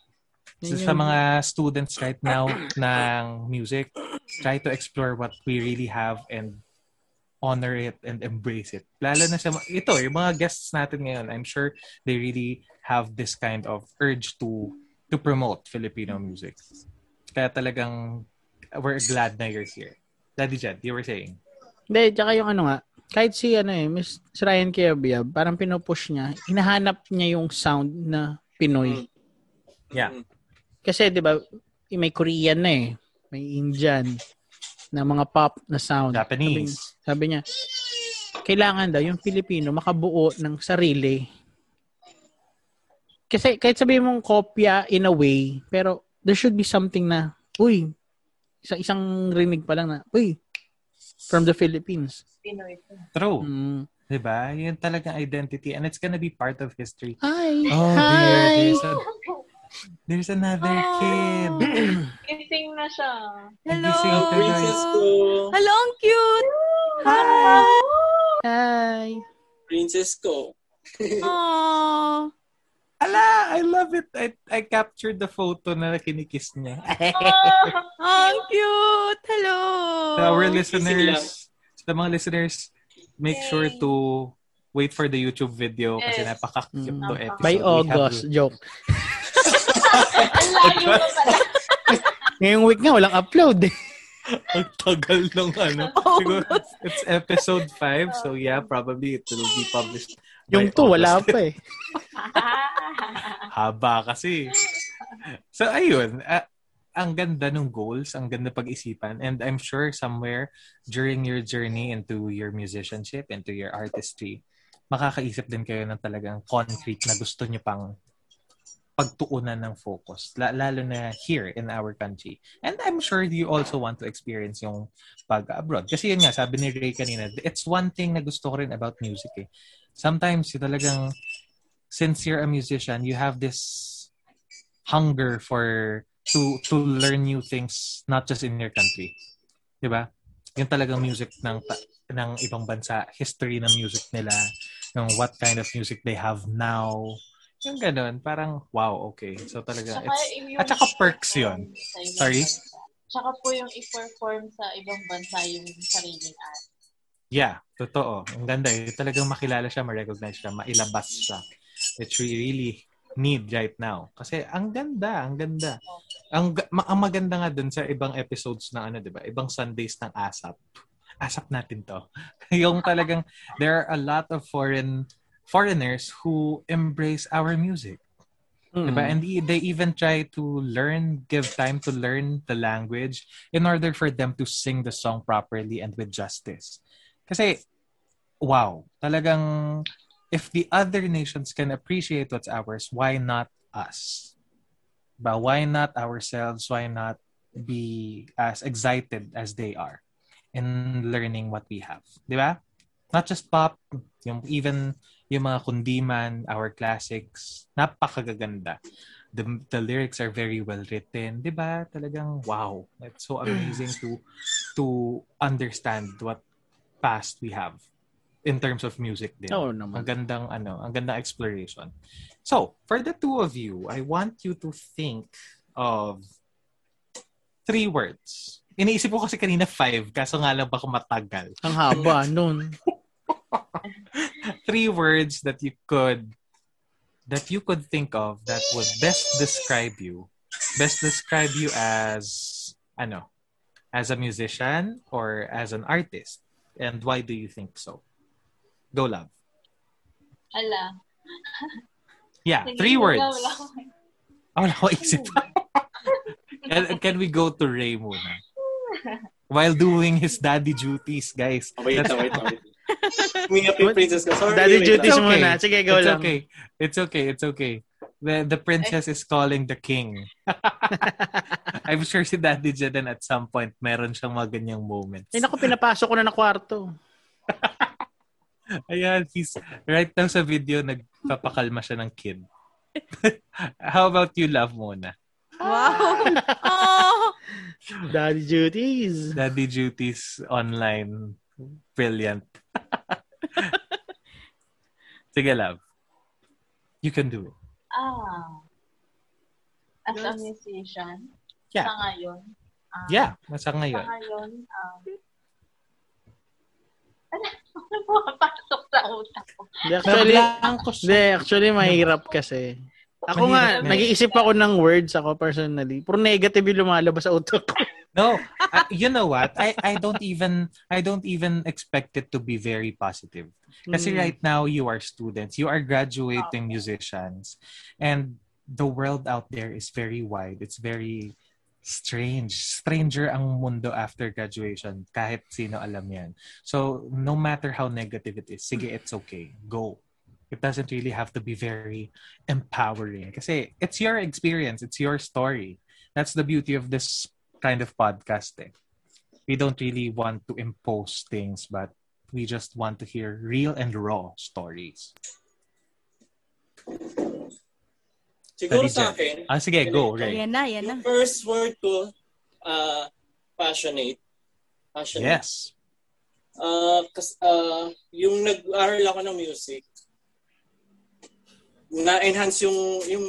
So, sa mga students right now ng music, try to explore what we really have and honor it and embrace it. Lalo na sa mga- ito, yung mga guests natin ngayon, I'm sure they really have this kind of urge to to promote Filipino music. Kaya talagang we're glad na you're here. Daddy Jed, you were saying. Hindi, tsaka yung ano nga, kahit si ano eh, Miss Ryan Kiabiab, parang pinupush niya, hinahanap niya yung sound na Pinoy. Yeah. Kasi 'di ba, may Korean na eh, may Indian na mga pop na sound. Japanese. Sabi, sabi niya, kailangan daw yung Pilipino makabuo ng sarili. Kasi kahit sabihin mong kopya in a way, pero there should be something na, uy, isang isang rinig pa lang na, uy, from the Philippines. Pinoy. True. Mm. 'Di ba? Yun talagang identity and it's gonna be part of history. Hi! Oh, Hi! dear. There's, a, there's another Oh. kid. Kissing na siya. Hello. Ka, princess ko. Hello, ang cute. Hi! Hi! Princess ko. Aww. Ala, I love it. I, I captured the photo na kinikiss niya. Ah, Ang cute. Hello. To our listeners, sa mga listeners, make sure to wait for the YouTube video kasi Yes. napaka-cute Mm. to episode. By We have- August. Joke. Ang layo mo pala. Ngayong week nga, walang upload eh. Ang tagal ng ano. Siguro, it's episode 5. So yeah, probably it will be published. Yung 2, wala pa eh. Haba kasi. So, ayun. ah, ang ganda ng goals, ang ganda pag-isipan. And I'm sure somewhere during your journey into your musicianship, into your artistry, makakaisip din kayo ng talagang concrete na gusto nyo pang pagtuunan ng focus. La- lalo na here in our country. And I'm sure you also want to experience yung pag-abroad. Kasi yun nga, sabi ni Ray kanina, it's one thing na gusto ko rin about music eh. Sometimes, yung talagang, since you're a musician, you have this hunger for to to learn new things not just in your country. 'Di ba? Yung talagang music ng ng ibang bansa, history ng music nila, yung what kind of music they have now. Yung ganun, parang wow, okay. So talaga Tsaka it's at saka perks 'yun. Sorry? Tsaka po yung i-perform sa ibang bansa yung sariling art. Yeah, totoo. Ang ganda eh. Talagang makilala siya, ma-recognize siya, mailabas siya. Which we really need right now. Kasi ang ganda, ang ganda. Ang, ma- ang maganda nga dun sa ibang episodes ng ano, di ba? Ibang Sundays ng ASAP. ASAP natin to. yung talagang, there are a lot of foreign foreigners who embrace our music. Mm. Diba? And they even try to learn, give time to learn the language in order for them to sing the song properly and with justice. Kasi, wow, talagang if the other nations can appreciate what's ours, why not us? But why not ourselves? Why not be as excited as they are in learning what we have? Di ba? Not just pop, yung even yung mga kundiman, our classics, napakagaganda. The, the lyrics are very well written. Di ba? Talagang wow. It's so amazing to to understand what past we have in terms of music din. Oo naman. Ang gandang ano, ang gandang exploration. So, for the two of you, I want you to think of three words. Iniisip ko kasi kanina five, kaso nga lang baka matagal. Ang haba nun. Three words that you could that you could think of that would best describe you. Best describe you as ano? As a musician or as an artist? And why do you think so? Go love. Ala, Yeah, Sige, three words. wala Oh, wala ko isip. can, can we go to Ray muna? While doing his daddy duties, guys. Oh, Wait, That's- wait, wait. Umiyak yung princess ko. Sorry, Daddy wait duties lang. okay. muna. Sige, go it's lang. okay. It's okay. It's okay. The the princess is calling the king. I'm sure si Daddy Jaden at some point meron siyang mga ganyang moments. Ay, naku, pinapasok ko na na kwarto. Ayan, he's right now sa video nagpapakalma siya ng kid. How about you, love muna? Wow. oh. Daddy duties. Daddy duties online. Brilliant. Sige, love. You can do it. Ah. As a Yes. musician, Yeah. sa ngayon, ah, Yeah, nasa sa ngayon. ngayon, um, ano pumapasok sa utak ko? Hindi, Actually, hindi, actually, mahirap kasi. Ako nga, nag-iisip ako ng words ako personally. Puro negative yung lumalabas sa utak ko. No, uh, you know what? I I don't even I don't even expect it to be very positive. Kasi Mm. right now you are students, you are graduating musicians, and the world out there is very wide. It's very strange. Stranger ang mundo after graduation. Kahit sino alam yan. So, no matter how negative it is, sige, it's okay. Go. It doesn't really have to be very empowering. Kasi it's your experience. It's your story. That's the beauty of this kind of podcasting. We don't really want to impose things, but we just want to hear real and raw stories. Siguro sa akin, Ah, sige, go, Ray. Yan na, yan na. yung first word ko, uh, passionate. Passionate. Yes. Uh, kas, uh, yung nag-aral ako ng music, na-enhance yung, yung,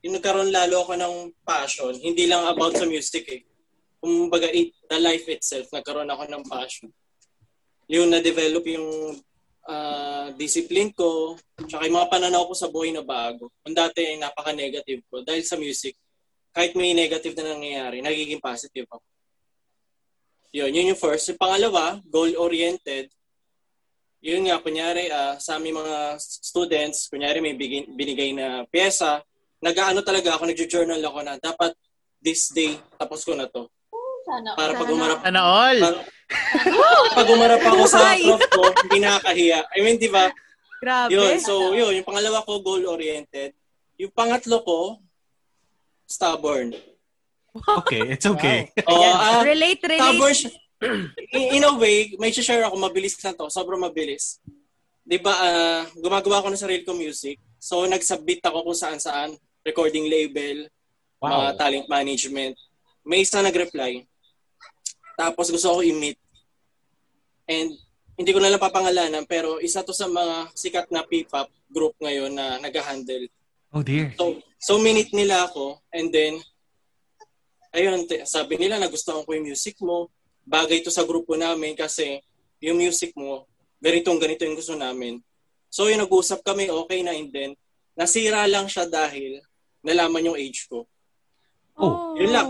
yung nagkaroon lalo ako ng passion. Hindi lang about sa music eh. Kumbaga, it, the life itself, nagkaroon ako ng passion. Yung na-develop yung uh, discipline ko, tsaka yung mga pananaw ko sa buhay na bago. Kung dati napaka-negative ko, dahil sa music, kahit may negative na nangyayari, nagiging positive ako. Yun, yun yung first. Yung pangalawa, goal-oriented. Yun nga, kunyari, ah, sa aming mga students, kunyari may bigay, binigay na pyesa, nag-ano talaga ako, nag-journal ako na, dapat this day, tapos ko na to. Sana, Para pag sana- umarap, Ano all? para, pag umarap ako sa prof ko, hindi nakakahiya. I mean, di ba? Grabe. Yun, so yun, yung pangalawa ko, goal-oriented. Yung pangatlo ko, stubborn. Okay, it's okay. Oo, ah, relate, stubborn relate. siya. In, in a way, may share ako, mabilis na to. Sobrang mabilis. Di ba, ah, gumagawa ako ng sarili ko music. So, nag-submit ako kung saan-saan. Recording label, mga Wow. talent management. May isa nag-reply. Tapos gusto ko i-meet. And hindi ko na lang papangalanan, pero isa to sa mga sikat na P-pop group ngayon na nag-handle. Oh dear. So, so minute nila ako and then ayun, sabi nila nagustuhan ko yung music mo. Bagay to sa grupo namin kasi yung music mo, ganitong ganito yung gusto namin. So yung nag-usap kami, okay na and then nasira lang siya dahil nalaman yung age ko. Oh, yun lang.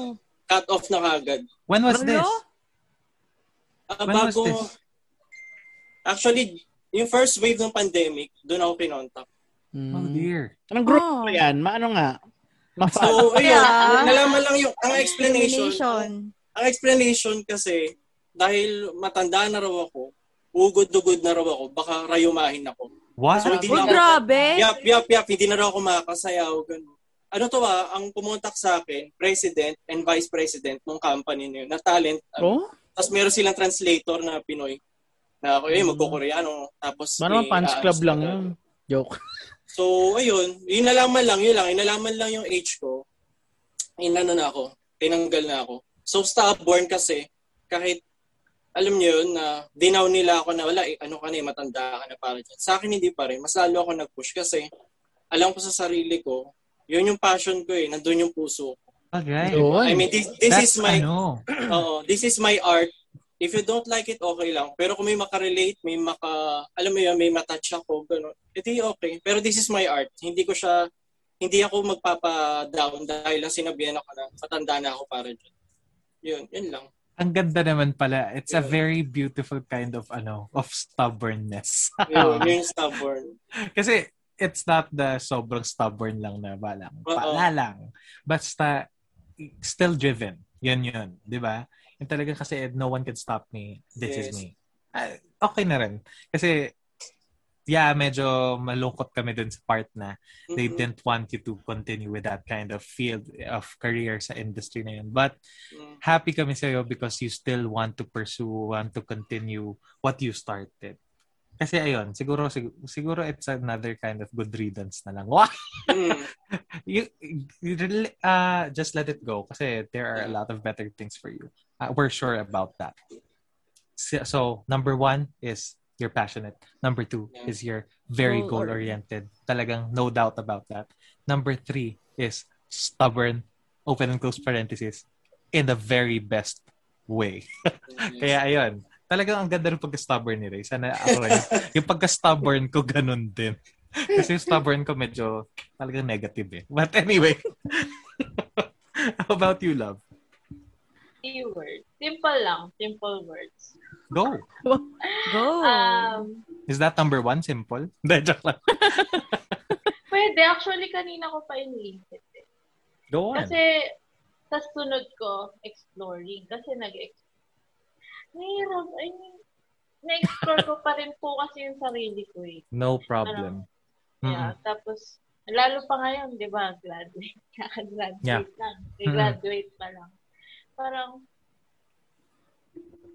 Cut off na kagad. When was Ano? this? Ah, When was bago, this? Actually, yung first wave ng pandemic, doon ako kinontak. Oh Mm. dear. Anong group Oh. mo yan? Maano nga? Ma- So, ayun, Kaya- nalaman lang yung, ang explanation, ang explanation kasi, dahil matanda na raw ako, ugod-ugod na raw ako, baka rayumahin ako. What? So, hindi Oh, ako, grabe. yap, yap, yap, hindi na raw ako makakasayaw. Ganun. Ano to ah, ang pumuntak sa akin, president and vice president ng company na yun, na talent. Oh? Tapos meron silang translator na Pinoy. Na ako, eh, magkukoreano. Tapos, Ano, may fans club lang yun. Joke. So, ayun, yun nalaman lang, yun lang, inalaman lang yung age ko. Inano na ako, tinanggal na ako. So, stubborn kasi, kahit, alam niyo yun, na dinaw nila ako na, wala, eh, ano ka na, eh, matanda ka na para dyan. Sa akin, hindi pa rin. Mas lalo ako nag-push kasi, alam ko sa sarili ko, yun yung passion ko eh, nandun yung puso ko. Okay. I mean, this, this That's, is my, ano, Oo, this is my art. If you don't like it, okay lang. Pero kung may makarelate, may maka, alam mo yun, may matouch ako, gano'n, edi okay. Pero this is my art. Hindi ko siya, hindi ako magpapa-down dahil lang sinabihan ako na matanda na ako para dyan. Yun, yun lang. ang ganda naman pala. It's a Yeah. very beautiful kind of ano of stubbornness. Yun yung stubborn. Kasi it's not the sobrang stubborn lang na balang. Pala lang. Basta, still driven. Yun yun. Di ba? Yung talaga kasi no one can stop me. This is Yes. me. Ah, okay na rin. Kasi, yeah, medyo malungkot kami dun sa part na they Mhm. didn't want you to continue with that kind of field of career sa industry na yun. But Mm. happy kami sa'yo because you still want to pursue, want to continue what you started. Kasi ayun, siguro, siguro, siguro it's another kind of good riddance na lang. Wow! Mm. you, you really, uh, just let it go kasi there are a lot of better things for you. Uh, we're sure about that. So, so, number one is you're passionate. Number two Yeah. is you're very Goal-oriented. Talagang no doubt about that. Number three is stubborn, open and close parenthesis, in the very best way. Kaya ayun, talagang ang ganda ng pagka-stubborn ni Ray. Sana ako rin. yung pagka-stubborn ko, ganun din. Kasi yung stubborn ko medyo talagang negative eh. But anyway, how about you, love? Few words. Simple lang. Simple words. Go. Go. Um, Is that number one, simple? Hindi, joke lang. pwede. Actually, kanina ko pa iniisip. eh. Go on. Kasi, sa sunod ko, exploring. Kasi nag-explore. Mahirap. I mean, na-explore ko pa rin po kasi yung sarili ko eh. No problem. Yeah. Tapos, lalo pa ngayon, di ba, graduate. Kaka-graduate Yeah. lang. Graduate pa lang. Parang,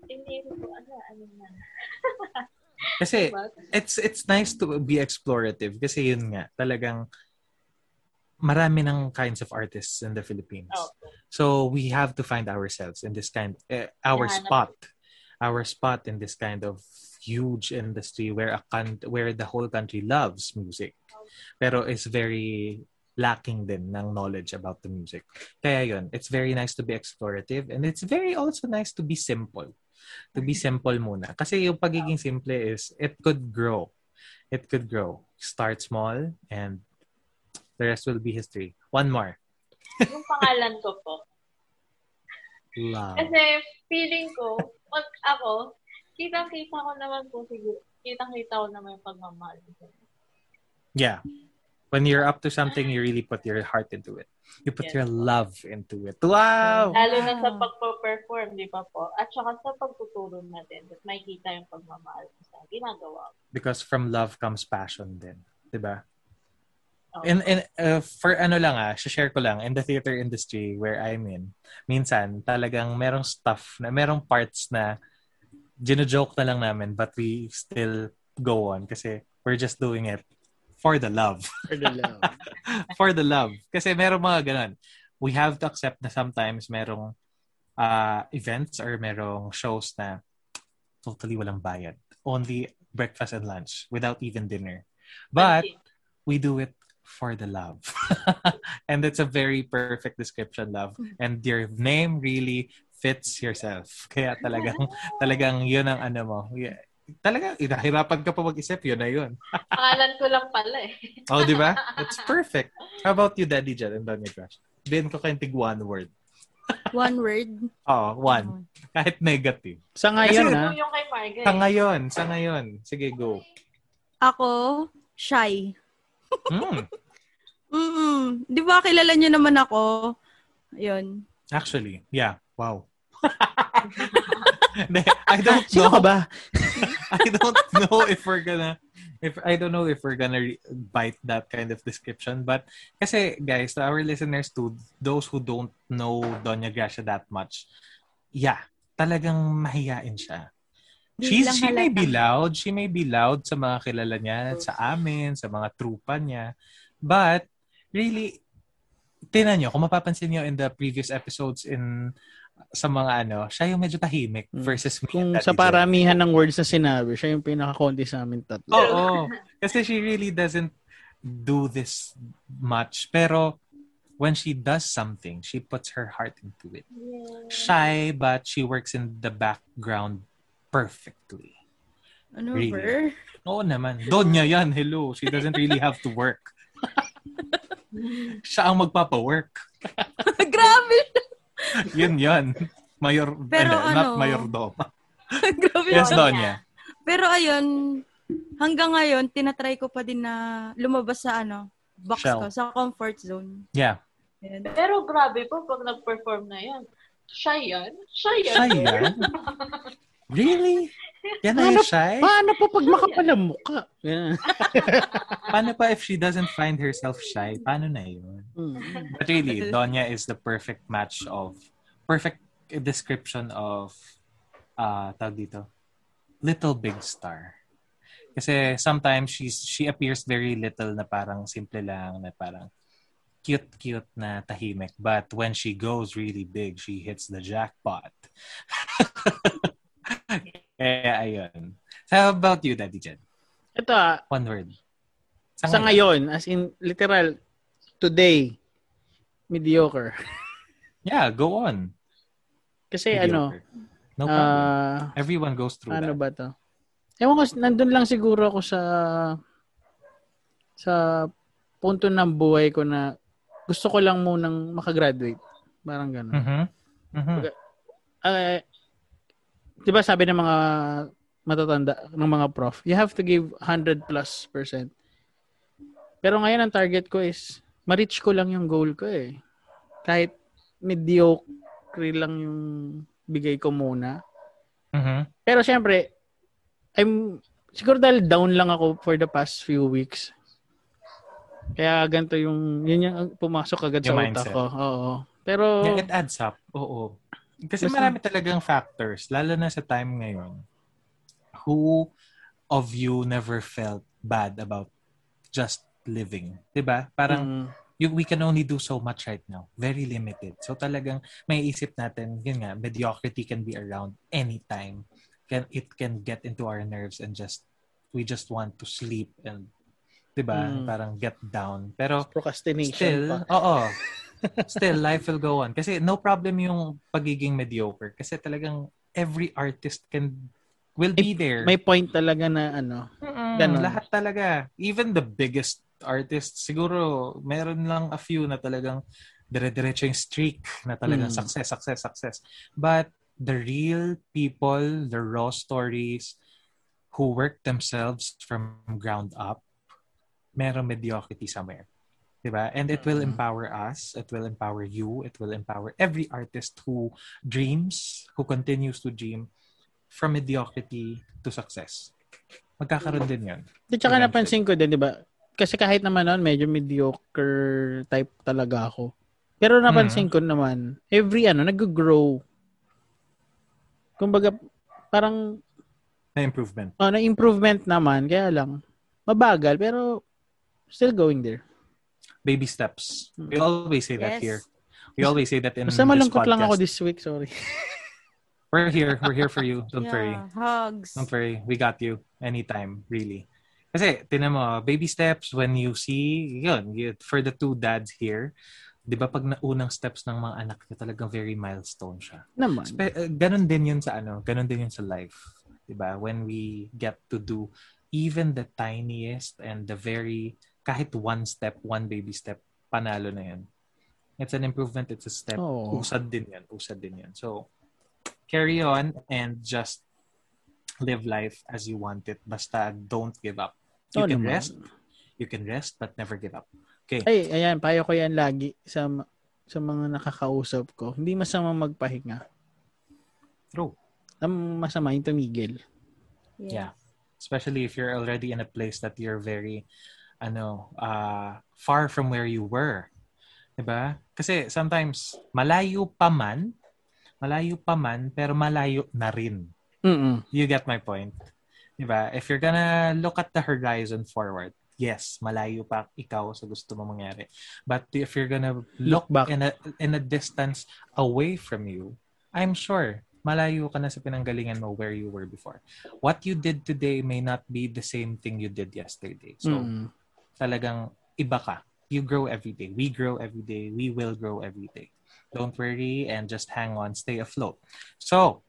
hindi ko, ano, ano na. Kasi Diba? it's it's nice to be explorative kasi yun nga, talagang marami ng kinds of artists in the Philippines. Oh, So we have to find ourselves in this kind eh, our Hanap. spot. Our spot in this kind of huge industry where a con- where the whole country loves music. Pero is very lacking din ng knowledge about the music. Kaya yun, it's very nice to be explorative and it's very also nice to be simple. To be simple muna. Kasi yung pagiging simple is it could grow. It could grow. Start small and the rest will be history. One more. yung pangalan ko po. Love. Kasi feeling ko, pag ako, kitang-kita ko naman po siguro, kitang-kita ko naman yung pagmamahal. Yeah. When you're up to something, you really put your heart into it. You put Yes. your love into it. Wow! Lalo na sa pagpo-perform, di ba po? At saka sa pagtuturo natin, at makikita yung pagmamahal sa ginagawa. Because from love comes passion din. Diba? Oo. And, and uh, for ano lang ah, share ko lang, in the theater industry where I'm in, minsan talagang merong stuff na merong parts na gino-joke na lang namin but we still go on kasi we're just doing it for the love. For the love. for the love. Kasi merong mga ganun. We have to accept na sometimes merong uh, events or merong shows na totally walang bayad. Only breakfast and lunch without even dinner. But we do it for the love. and it's a very perfect description, love. And your name really fits yourself. Kaya talagang, talagang yun ang ano mo. Yeah. Talaga, inahirapan ka pa mag-isip, yun na yun. Pangalan ko lang pala eh. Oh, di ba? It's perfect. How about you, Daddy Jet and Donny Crush? Bin ko kayong tig one word. One word. Oo, one. Kahit negative. Sa ngayon, Kasi- ha? Ito yung kay Margaret. Sa ngayon, sa ngayon. Sige, go. Ako, shy. Mm Di ba kilala niyo naman ako? Ayun. Actually, yeah. Wow. I don't Sino know. ka ba? I don't know if we're gonna if I don't know if we're gonna re- bite that kind of description but kasi guys to our listeners too those who don't know Doña Gracia that much yeah talagang mahiyain siya She's, she may be loud she may be loud sa mga kilala niya sa amin sa mga trupa niya but really tinan nyo kung mapapansin nyo in the previous episodes in sa mga ano siya yung medyo tahimik Mm. versus me Kung sa paramihan ng words na sinabi, siya yung pinaka-konti sa amin tatlo. Oo. Kasi she really doesn't do this much. Pero when she does something, she puts her heart into it. Shy, but she works in the background perfectly. Ano Really? ba? Oo naman. Donya yan. Hello. She doesn't really have to work. Siya ang magpapa-work. Grabe. Yun yan. Mayor, Pero hindi, not ano, mayordoma. Grabe. Yes, Donya. Pero ayun, hanggang ngayon, tinatry ko pa din na lumabas sa ano, box Shell. ko, sa comfort zone. Yeah. Yan. Pero grabe po, pag nag-perform na yan, shy yan? Shy yan? Shy yan? Really? Yan na Ano? yung shy? Paano pa pag makapal ang mukha? Paano pa if she doesn't find herself shy? Paano na yun? Mm. But really, Donya is the perfect match of, perfect description of, uh, tawag dito, little big star. Kasi sometimes she's, she appears very little na parang simple lang, na parang cute-cute na tahimik. But when she goes really big, she hits the jackpot. Kaya ayun. So how about you, Daddy Jen? Ito ah, One word. sa ngayon, as in, literal, today, mediocre. Yeah, go on. Kasi ano, Mediocre. No problem. ah, Everyone goes through ano that. ba to? Ewan ko, nandun lang siguro ako sa sa punto ng buhay ko na gusto ko lang munang makagraduate. Parang gano'n. Mhm. Mhm. Ah, di ba sabi ng mga matatanda, ng mga prof, you have to give 100 plus percent. Pero ngayon ang target ko is, ma-reach ko lang yung goal ko eh. Kahit mediocre lang yung bigay ko muna. Mhm. Pero syempre, I'm, siguro dahil down lang ako for the past few weeks. Kaya ganito yung, yun yung pumasok agad sa Yung utak mindset. ko. Oo. Pero, Yeah, it adds up. Oo. Kasi Basta- marami talagang factors, lalo na sa time ngayon. Who of you never felt bad about just living? 'Di ba? Parang mm, you, we can only do so much right now. Very limited. So talagang may isip natin, yun nga, mediocrity can be around anytime. Can, it can get into our nerves and just, we just want to sleep and, di ba, Mm. parang get down. Pero procrastination still, pa. oo. Still, life will go on. Kasi no problem yung pagiging mediocre. Kasi talagang every artist can, will be there. May point talaga na ano. Ganon. Lahat talaga. Even the biggest artists, siguro, meron lang a few na talagang dire-diretso yung streak na talagang Mm. success, success, success. But the real people, the raw stories who work themselves from ground up, meron mediocrity somewhere. Diba? And it will empower us. It will empower you. It will empower every artist who dreams, who continues to dream from mediocrity to success. Magkakaroon din yun. Di tsaka napansin ko din, di ba? Kasi kahit naman noon, medyo mediocre type talaga ako. Pero napansin ko naman, every ano, nag-grow. Kumbaga, parang, Na improvement. oh, na improvement naman, kaya lang, mabagal, pero still going there. Baby steps. We always say that Yes. here. We always say that in Basta this malungkot lang podcast. ako this week, sorry. We're here. We're here for you. Don't worry. Yeah, hugs. Don't worry. We got you anytime, really. Kasi, tinan mo, baby steps, when you see, yun, for the two dads here, di ba pag naunang steps ng mga anak niya, talagang very milestone siya. Naman. Spe- uh, ganon din yun sa ano, ganon din yun sa life. 'Di ba? When we get to do even the tiniest and the very kahit one step, one baby step, panalo na yan. It's an improvement, it's a step. Oo. Usad din yan, usad din yan. So, carry on and just live life as you want it. Basta don't give up. You Oo can naman. rest, you can rest, but never give up. Okay. Ay, ayan, payo ko yan lagi sa sa mga nakakausap ko. Hindi masama magpahinga. True. Ang masama yung tumigil. Yeah. Especially if you're already in a place that you're very ano, uh, far from where you were. 'Di ba? Kasi sometimes malayo pa man, malayo pa man pero malayo na rin. Mm You get my point. 'Di ba? If you're gonna look at the horizon forward, yes, malayo pa ikaw sa gusto mo mangyari. But if you're gonna look, Look back. in a in a distance away from you, I'm sure malayo ka na sa pinanggalingan mo where you were before. What you did today may not be the same thing you did yesterday. So, Mm. Talagang iba ka. You grow every day. We grow every day. We will grow every day. Don't worry and just hang on. Stay afloat. So,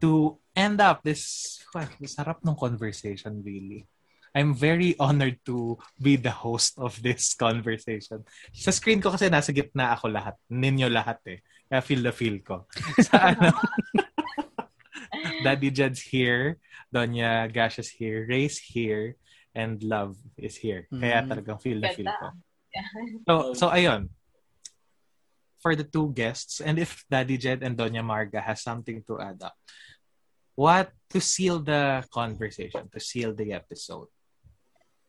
to end up this, well, sarap ng conversation really. I'm very honored to be the host of this conversation. Sa screen ko kasi nasa gitna ako lahat. Ninyo lahat eh. Kaya feel the feel ko. Sa ano, Daddy Jed's here. Donya Gash is here, Ray's here, and Love is here. Kaya Mm. talagang feel na feel ko. Yeah. So, so ayun. For the two guests, and if Daddy Jed and Doña Marga has something to add up, what to seal the conversation, to seal the episode,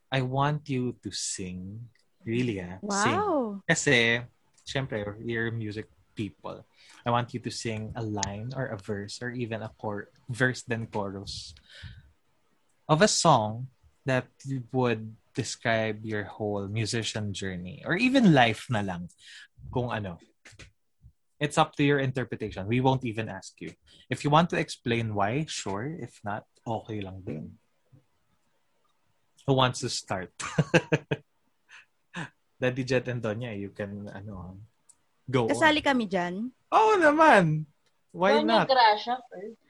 I want you to sing. Really, ah. Sing. Wow. Kasi, syempre, you're music people. I want you to sing a line or a verse or even a chor- verse then chorus of a song that would describe your whole musician journey or even life na lang kung ano. It's up to your interpretation. We won't even ask you. If you want to explain why, sure. If not, okay lang din. Who wants to start? Daddy Jet and Donya, you can ano, go on. Kasali kami dyan. Oo naman. Why Doña not? Gracia first.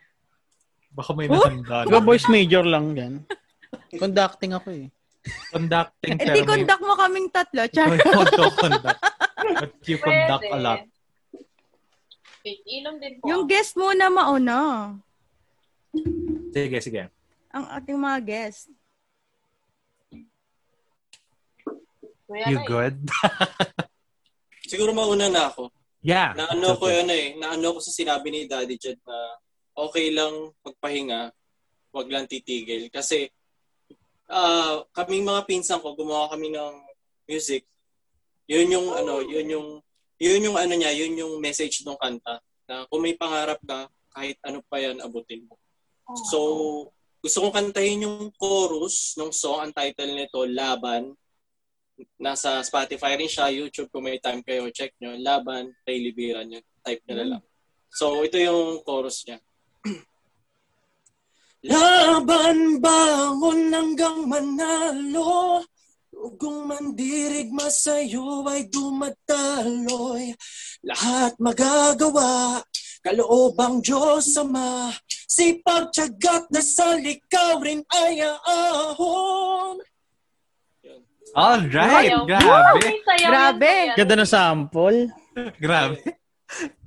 Baka may Oh! nahanda. Diba voice major lang yan? Conducting ako eh. Conducting Eh di conduct mo kaming tatlo. Char. May conduct. But you conduct a Pwede. lot. Wait, inom din po. Yung guest muna mauna. Sige, sige. Ang ating mga guest. Kuya You good? Siguro mauna na ako. Yeah. Naano ko yun eh. Naano ko sa sinabi ni Daddy Jed na okay lang magpahinga, wag lang titigil. Kasi ah kaming mga pinsan ko, gumawa kami ng music. Yun yung ano, yun yung yun yung ano niya, yun yung message ng kanta. Na kung may pangarap ka, kahit ano pa yan, abutin mo. Oh. So, gusto kong kantahin yung chorus ng song. Ang title nito, Laban. Nasa Spotify rin siya, YouTube. Kung may time kayo, check nyo. Laban, Ray Libiran yun. Type nyo na lang. So, ito yung chorus niya. Laban bangon hanggang manalo Ugong mandirigma sa'yo ay dumadaloy Lahat magagawa Kaloobang Diyos Ama Sipag, tiyagat na sa likaw rin ay aahon All right. Sayaw. Grabe. Sayaw Grabe. yan, Ganda ng sample. Grabe.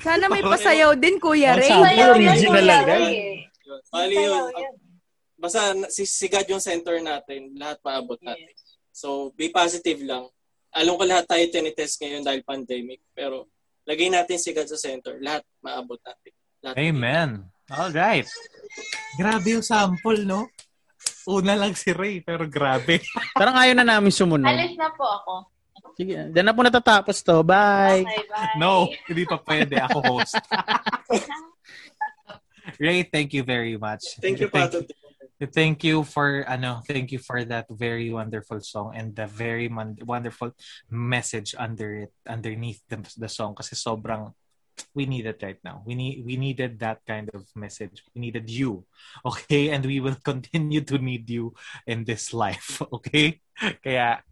Sana may pasayaw din, Kuya Ang Ray. sample, Sayaw yan, original Kuya agad. Ray. Yun. Bali yun. yan. Basta na- sisigad yung center natin. Lahat maabot natin. So, be positive lang. Alam ko lahat tayo tinitest ngayon dahil pandemic. Pero, lagay natin sigad sa center. Lahat maabot natin. Lahat Amen. All right. Grabe yung sample, no? Una lang si Ray, pero grabe. Parang ayaw na namin sumunod. Alis na po ako. Sige, dyan na po natatapos to. Bye! Okay, bye. No, hindi pa pwede. Ako host. Ray, thank you very much. Thank you, Thank, Pato. thank you for ano, thank you for that very wonderful song and the very mon- wonderful message under it, underneath the, the song kasi sobrang we need it right now. We need we needed that kind of message. We needed you. Okay? And we will continue to need you in this life. Okay? Kaya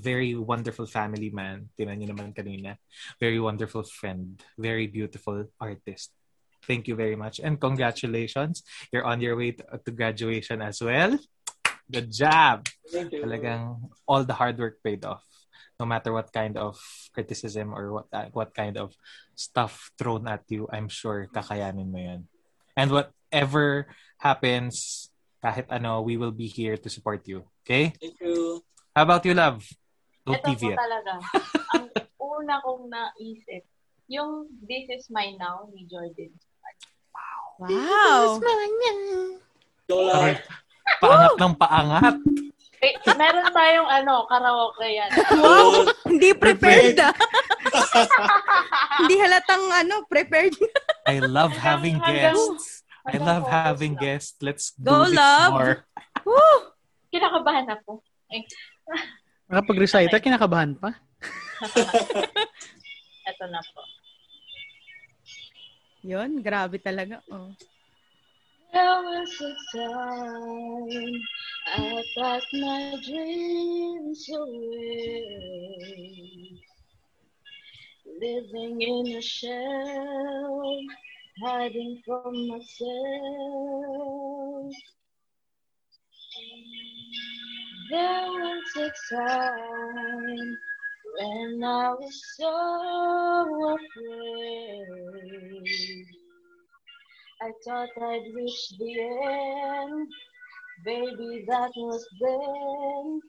very wonderful family man. Tinan niyo naman kanina. Very wonderful friend. Very beautiful artist. Thank you very much. And congratulations. You're on your way to, to graduation as well. Good job. Thank you. Talagang all the hard work paid off. No matter what kind of criticism or what uh, what kind of stuff thrown at you, I'm sure kakayanin mo yan. And whatever happens, kahit ano, we will be here to support you. Okay? Thank you. How about you, love? Ito po TV talaga. Ang una kong naisip, yung This Is Mine Now ni Jordan. Wow. Lang. Paangat ng paangat. Eh, meron tayong ano, karaoke yan. Wow. Hindi prepared ah. Hindi halatang ano, prepared. I love having Hanggang- guests. I hanggang love focus having lang. guests. Let's do Go, this love. more. Woo! Kinakabahan ako. Eh, Nakapag-recite, kinakabahan pa. eto na po. Yun, grabe talaga. Oh. There was a time I packed my dreams away. Living in a shell, hiding from myself. There was a time when I was so afraid. I thought I'd reach the end. Baby, that was then.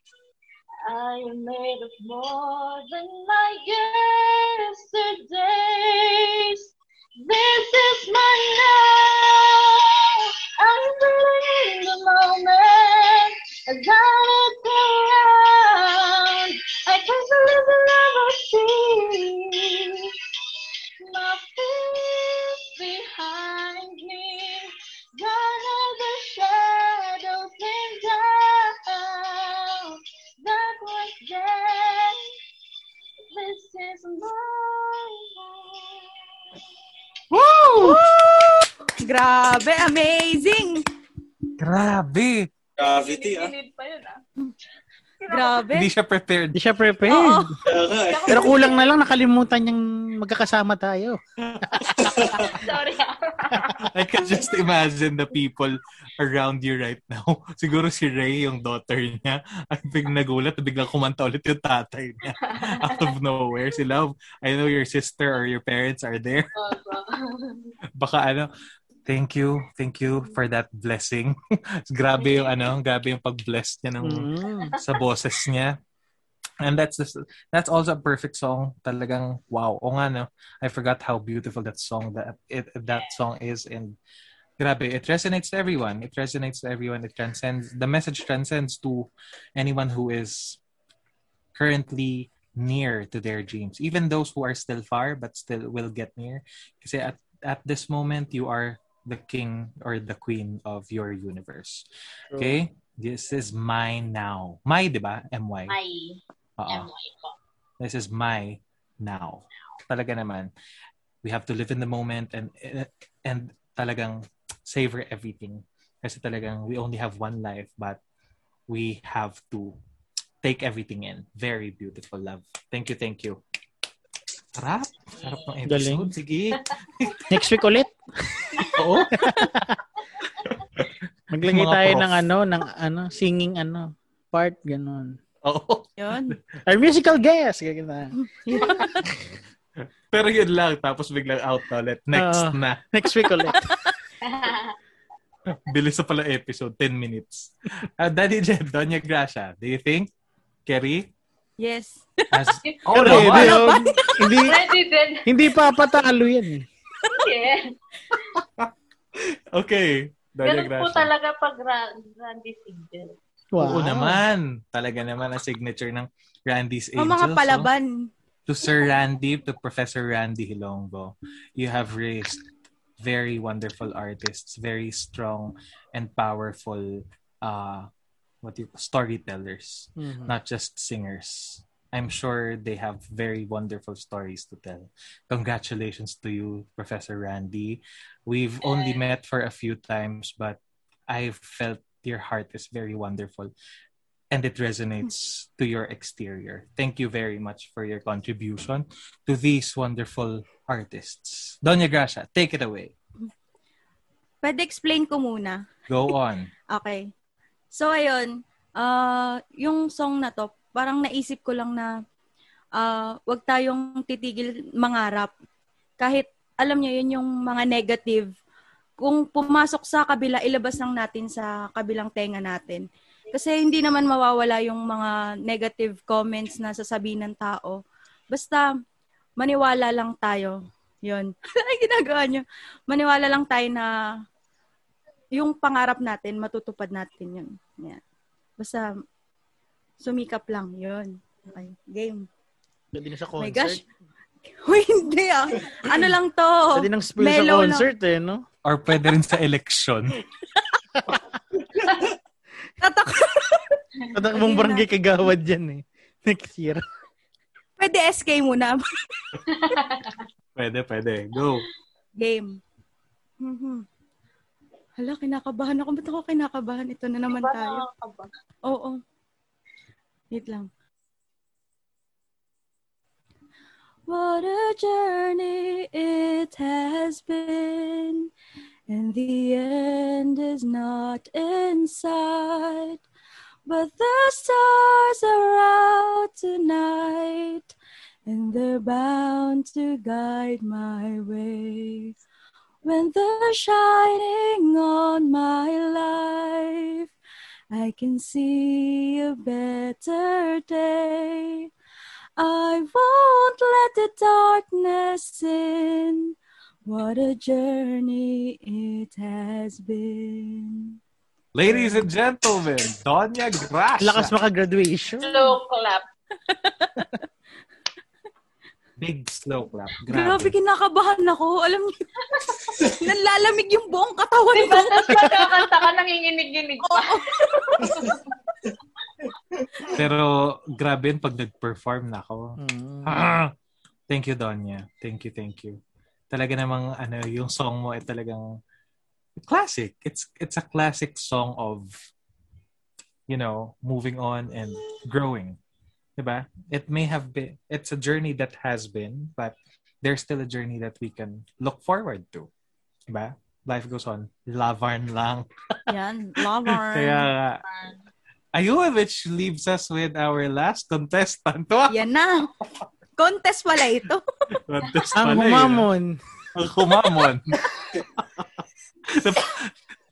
I am made of more than my yesterdays. Amazing! Grabe! Gravity, ah. Pa yun, ah. Grabe. Hindi siya prepared. Hindi siya prepared. Eh. Pero kulang na lang nakalimutan niyang magkakasama tayo. Sorry. ah. I can just imagine the people around you right now. Siguro si Ray, yung daughter niya, ay biglang nagulat, biglang kumanta ulit yung tatay niya. Out of nowhere. Si Love, I know your sister or your parents are there. Baka ano, thank you, thank you for that blessing. grabe yung ano, grabe yung pag-bless niya ng, Mm. sa boses niya. And that's this, that's also a perfect song. Talagang wow. O nga no, I forgot how beautiful that song that it that song is and grabe, it resonates to everyone. It resonates to everyone. It transcends the message transcends to anyone who is currently near to their dreams. Even those who are still far but still will get near. Kasi at at this moment you are the king or the queen of your universe. Okay? This is mine now. My, di ba? M-Y. Ay, Oo. MY po. This is my now. Talaga naman. We have to live in the moment and and talagang savor everything. Kasi talagang we only have one life but we have to take everything in. Very beautiful love. Thank you, thank you. Sarap. Sarap ng episode. Galing. Sige. Next week ulit. Oo. Maglagay Mga tayo prof. ng ano, ng ano, singing ano, part, ganun. Oo. Yun. Our musical guest. Ganun. Pero yun lang. Tapos biglang out na ulit. Next Oo. na. Next week ulit. Bilis na pala episode. 10 minutes. Uh, Daddy Jed, Doña Gracia, do you think Kerry Yes. has... Oh, no, hindi, ano? hindi, Ready din. hindi pa patalo yan eh. Yeah. Okay. Ganun po talaga pag ra- Randy Sigel. Wow. Oo naman. Talaga naman ang signature ng Randy's O Angels. mga palaban. To Sir Randy, to Professor Randy Hilonggo, you have raised very wonderful artists, very strong and powerful uh, what do you storytellers. Mhm. not just singers. I'm sure they have very wonderful stories to tell. Congratulations to you, Professor Randy. We've only met for a few times, but I've felt your heart is very wonderful and it resonates to your exterior. Thank you very much for your contribution to these wonderful artists. Doña Gracia, take it away. Pwede explain ko muna. Go on. Okay. So, ayun. ah yung song na to, parang naisip ko lang na ah wag tayong titigil mangarap. Kahit, alam niyo yun yung mga negative. Kung pumasok sa kabila, ilabas lang natin sa kabilang tenga natin. Kasi hindi naman mawawala yung mga negative comments na sasabihin ng tao. Basta, maniwala lang tayo. Yun. Ay, ginagawa nyo. Maniwala lang tayo na yung pangarap natin, matutupad natin yun. Yan. Basta, sumikap lang. Yun. Okay. Game. Pwede na sa Oh my concert. gosh. Uy, hindi ah. Ano lang to? Pwede nang spill sa Mellow lang. concert eh, no? Or pwede rin sa election. Tatak. Tatakbong barangay kagawad yan eh. Next year. Pwede SK muna. Pwede, pwede. Go. Game. Mhm. Hala, kinakabahan ako. Ba't ako kinakabahan? Ito na naman Diba tayo. nakakaba? Oo. Wait lang. What a journey it has been, and the end is not in sight. But the stars are out tonight, and they're bound to guide my way. When the shining on my life, I can see a better day. I won't let the darkness in. What a journey it has been. Ladies and gentlemen, Donya Gracia. Lakas maka-graduation. Slow clap. Big slow clap. Grabe, Grabe. kinakabahan ako. Alam niyo, nalalamig yung buong katawan Diba, ko. tapos magkakanta ka, nanginginig-ginig pa. Pero grabe yun pag nag-perform na ako. Mm. Ah, thank you, Donya. Thank you, thank you. Talaga namang ano, yung song mo ay talagang classic. It's it's a classic song of you know, moving on and growing. Diba? It may have been it's a journey that has been, but there's still a journey that we can look forward to. Diba? Life goes on. Lavarn lang. Yan, lover. Kaya nga. Ayun, which leaves us with our last contestant. Yan na. Contest pala ito. Contest Ang pala eh. humamon. Ang humamon. Nat-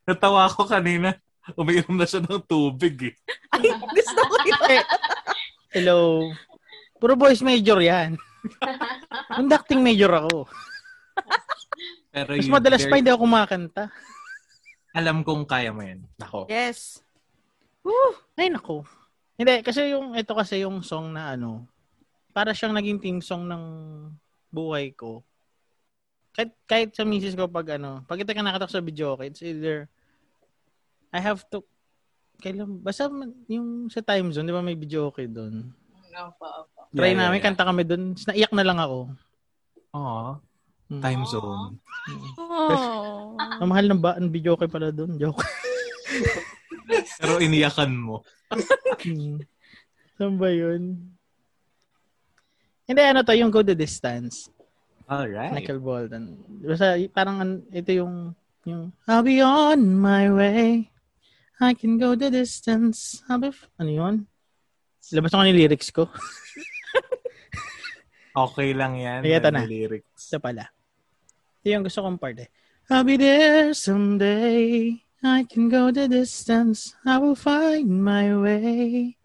Natawa ko kanina. Umiinom na siya ng tubig eh. Ay, gusto ko yun. Hello. Puro boys major yan. Conducting major ako. Pero Mas madalas very- pa hindi ako kumakanta. Alam kong kaya mo yan. Nako. Yes. Ay, nako. Hindi, kasi yung, ito kasi yung song na ano, para siyang naging theme song ng buhay ko. Kahit, kahit sa misis ko pag ano, pag ito ka nakatak sa video, okay, it's either, I have to, kailan, basta yung sa time zone, di ba may video okay doon? Opo, opo. Try Yeah, namin, yeah. kanta kami doon. Naiyak na lang ako. Aw, Hmm. time zone. Oh. Ang mahal ng ba, ang video okay pala doon. Joke. Pero iniyakan mo. Hmm. Saan ba yun? Hindi, ano to, yung Go the Distance. Alright. Michael Bolton. Basta parang an- ito yung yung I'll be on my way. I can go the distance. I'll be f- ano yun? Labas ako yung lyrics ko. Okay lang yan. Ay, eto Yan na. yung Lyrics. Ito pala. Ito yung gusto kong part eh. I'll be there someday. I can go the distance. I will find my way.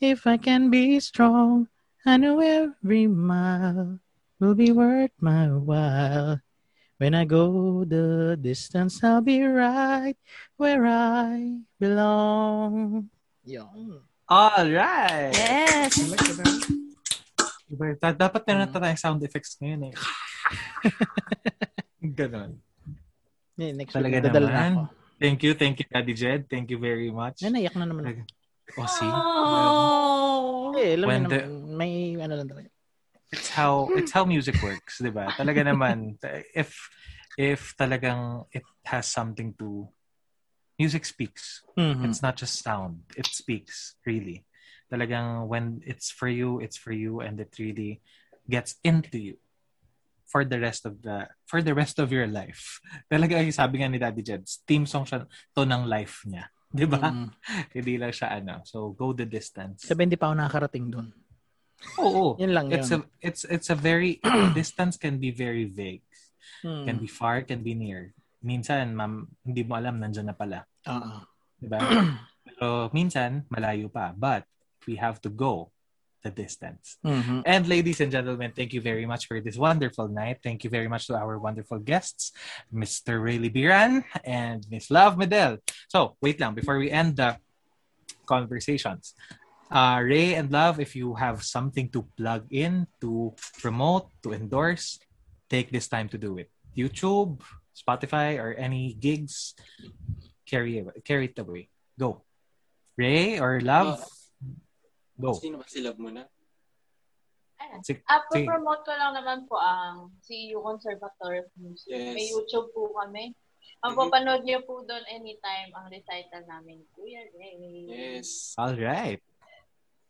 If I can be strong, I know every mile will be worth my while. When I go the distance, I'll be right where I belong. Yung. Alright. Yes. Diba? Da- Dapat na tayong sound effects ngayon eh. Ganon. Yeah, next Talaga week, dadala na naman. ako. Thank you, thank you, Daddy Jed. Thank you very much. Ay, naiyak na naman ako. Oh, see? Oh. Eh, alam When mo the- naman, may ano lang talaga. It's how it's how music works, 'di ba? Talaga naman if if talagang it has something to music speaks. Mhm. It's not just sound. It speaks, really. Talagang when it's for you, it's for you and it really gets into you for the rest of the for the rest of your life. Talaga yung sabi nga ni Daddy Jed, theme song siya to ng life niya. 'Di ba? Mhm. Hindi lang siya ano. So go the distance. Sabi, hindi pa ako nakakarating dun. Oo. Yun lang It's yun. a it's it's a very distance can be very vague. Hmm. Can be far, can be near. Minsan, ma'am, hindi mo alam nandiyan na pala, Oo. 'di ba? Pero minsan malayo pa. But we have to go the distance. Mhm. And ladies and gentlemen, thank you very much for this wonderful night. Thank you very much to our wonderful guests, Mr. Rayleigh Biran and Miss Love Medel. So, wait lang before we end the conversations. Uh, Ray and Love, if you have something to plug in, to promote, to endorse, take this time to do it. YouTube, Spotify, or any gigs, carry it, carry it away. Go. Ray or Love, go. Sino ba si Love muna? Ayan. Sige. Ah, sige. promote ko lang naman po ang CU Conservatory of Music. Yes. May YouTube po kami. Ang Mhm. papanood niyo po doon anytime ang recital namin. Kuya Ray. Yes. All right.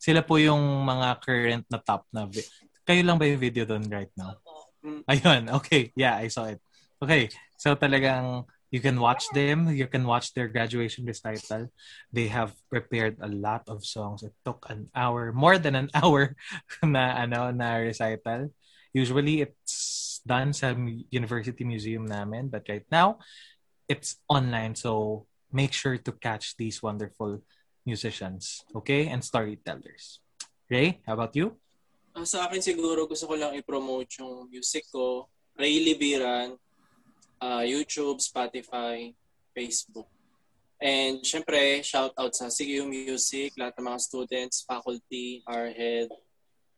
Sila po yung mga current na top na vi- Kayo lang ba yung video doon right now? Opo. Ayun. Okay. Yeah, I saw it. Okay. So talagang you can watch them. You can watch their graduation recital. They have prepared a lot of songs. It took an hour, more than an hour na ano na recital. Usually it's done sa University Museum namin. But right now, it's online. So make sure to catch these wonderful musicians, okay? And storytellers. Ray, how about you? Ah, sa akin siguro gusto ko lang i-promote yung music ko. Ray Libiran, ah, YouTube, Spotify, Facebook. And syempre, shout out sa CU Music, lahat ng mga students, faculty, our head.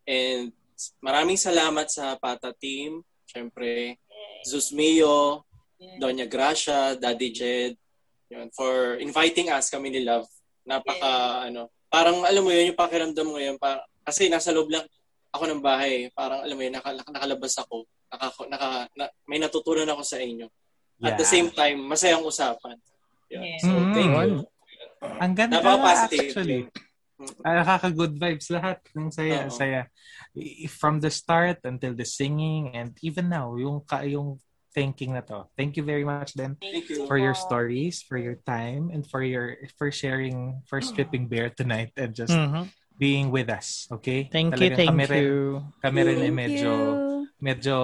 And maraming salamat sa Pata team. Syempre, Zeus Mio, Doña Gracia, Daddy Jed, yun, for inviting us kami ni Love. Napaka, ano, parang alam mo yun, yung pakiramdam mo yun, kasi nasa loob lang ako ng bahay, parang alam mo yun, naka, naka- nakalabas ako, naka, naka, na, may natutunan ako sa inyo. At the Yeah. same time, masayang usapan. Yun. Yeah. So, Mm. thank you. Ang ganda Napaka-positive. actually. Ah, nakaka-good vibes lahat. Ang saya, Oo. saya. From the start until the singing and even now, yung, ka, yung thinking na to. Thank you very much then Thank you. for your stories, for your time, and for your for sharing, for stripping bear tonight and just Mhm. being with us. Okay? Thank you, Talagang thank kami rin, you. Kami rin ay Thank medyo, you. medyo,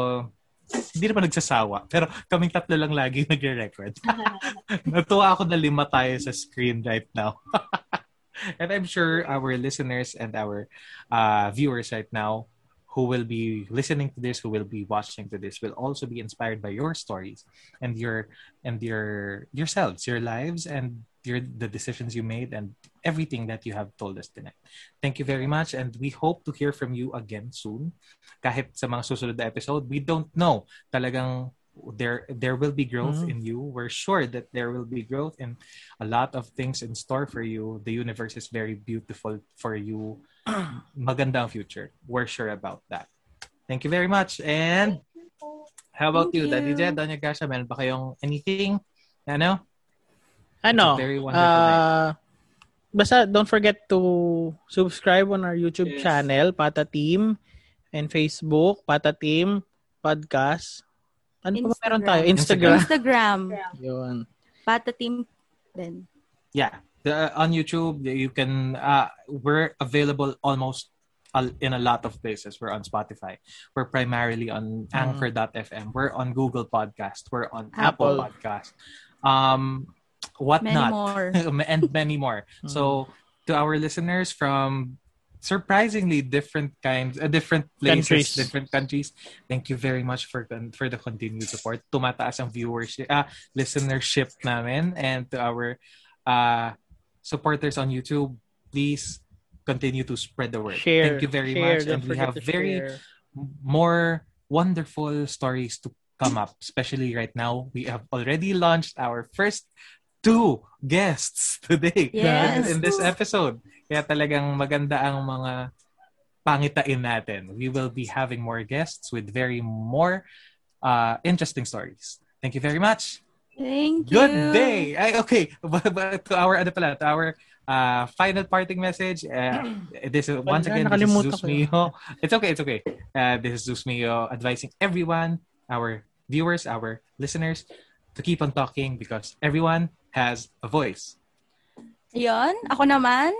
hindi naman nagsasawa. Pero kaming tatlo lang lagi nagre-record. Natuwa ako na lima tayo sa screen right now. and I'm sure our listeners and our uh, viewers right now who will be listening to this, who will be watching to this, will also be inspired by your stories and your and your yourselves, your lives, and your the decisions you made and everything that you have told us tonight. Thank you very much, and we hope to hear from you again soon. Kahit sa mga susunod na episode, we don't know talagang there there will be growth Mhm. in you. We're sure that there will be growth in a lot of things in store for you. The universe is very beautiful for you. Maganda ang future. We're sure about that. Thank you very much. And how about Thank you, Daddy you. Jed, Doña Gasha? Meron ba kayong anything? Ano? Ano? Very wonderful night. Uh, basta don't forget to subscribe on our YouTube Yes. channel, Pata Team, and Facebook, Pata Team Podcast. Ano pa ba meron tayo? Instagram. Instagram. Yun. Pata team din. Yeah. The, on YouTube, you can, uh, we're available almost in a lot of places. We're on Spotify. We're primarily on Mm. Anchor.fm. We're on Google Podcast. We're on Apple, Apple. Podcast. Um, what Many not? more. and many more. So, to our listeners from surprisingly different kinds, uh, different places, Countries. different countries, thank you very much for for the continued support. Tumataas ang viewership, ah, listenership namin, and to our uh, supporters on YouTube, please continue to spread the word. Share. Thank you very share. much, and we have very share. more wonderful stories to come up, especially right now. We have already launched our first two guests today Yes. in this episode. Kaya talagang maganda ang mga pangitain natin. We will be having more guests with very more uh, interesting stories. Thank you very much. Thank you. Good day. Ay, okay. But, but to our ano pala, to our uh, final parting message. Uh, this is once again this is Zeus. Mio. It's okay, it's okay. Uh, this is Zeus Mio advising everyone, our viewers, our listeners, to keep on talking because everyone has a voice. Yon, ako naman,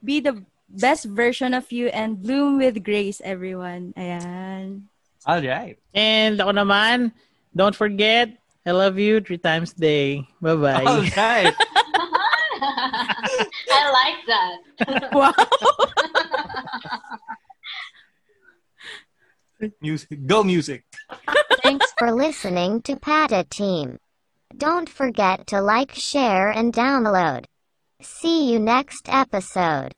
be the best version of you and bloom with grace, everyone. Ayan. All right. And ako naman, don't forget, I love you three times a day. Bye-bye. All right. I like that. Wow. music. Go music. Thanks for listening to Pata Team. Don't forget to like, share, and download. See you next episode.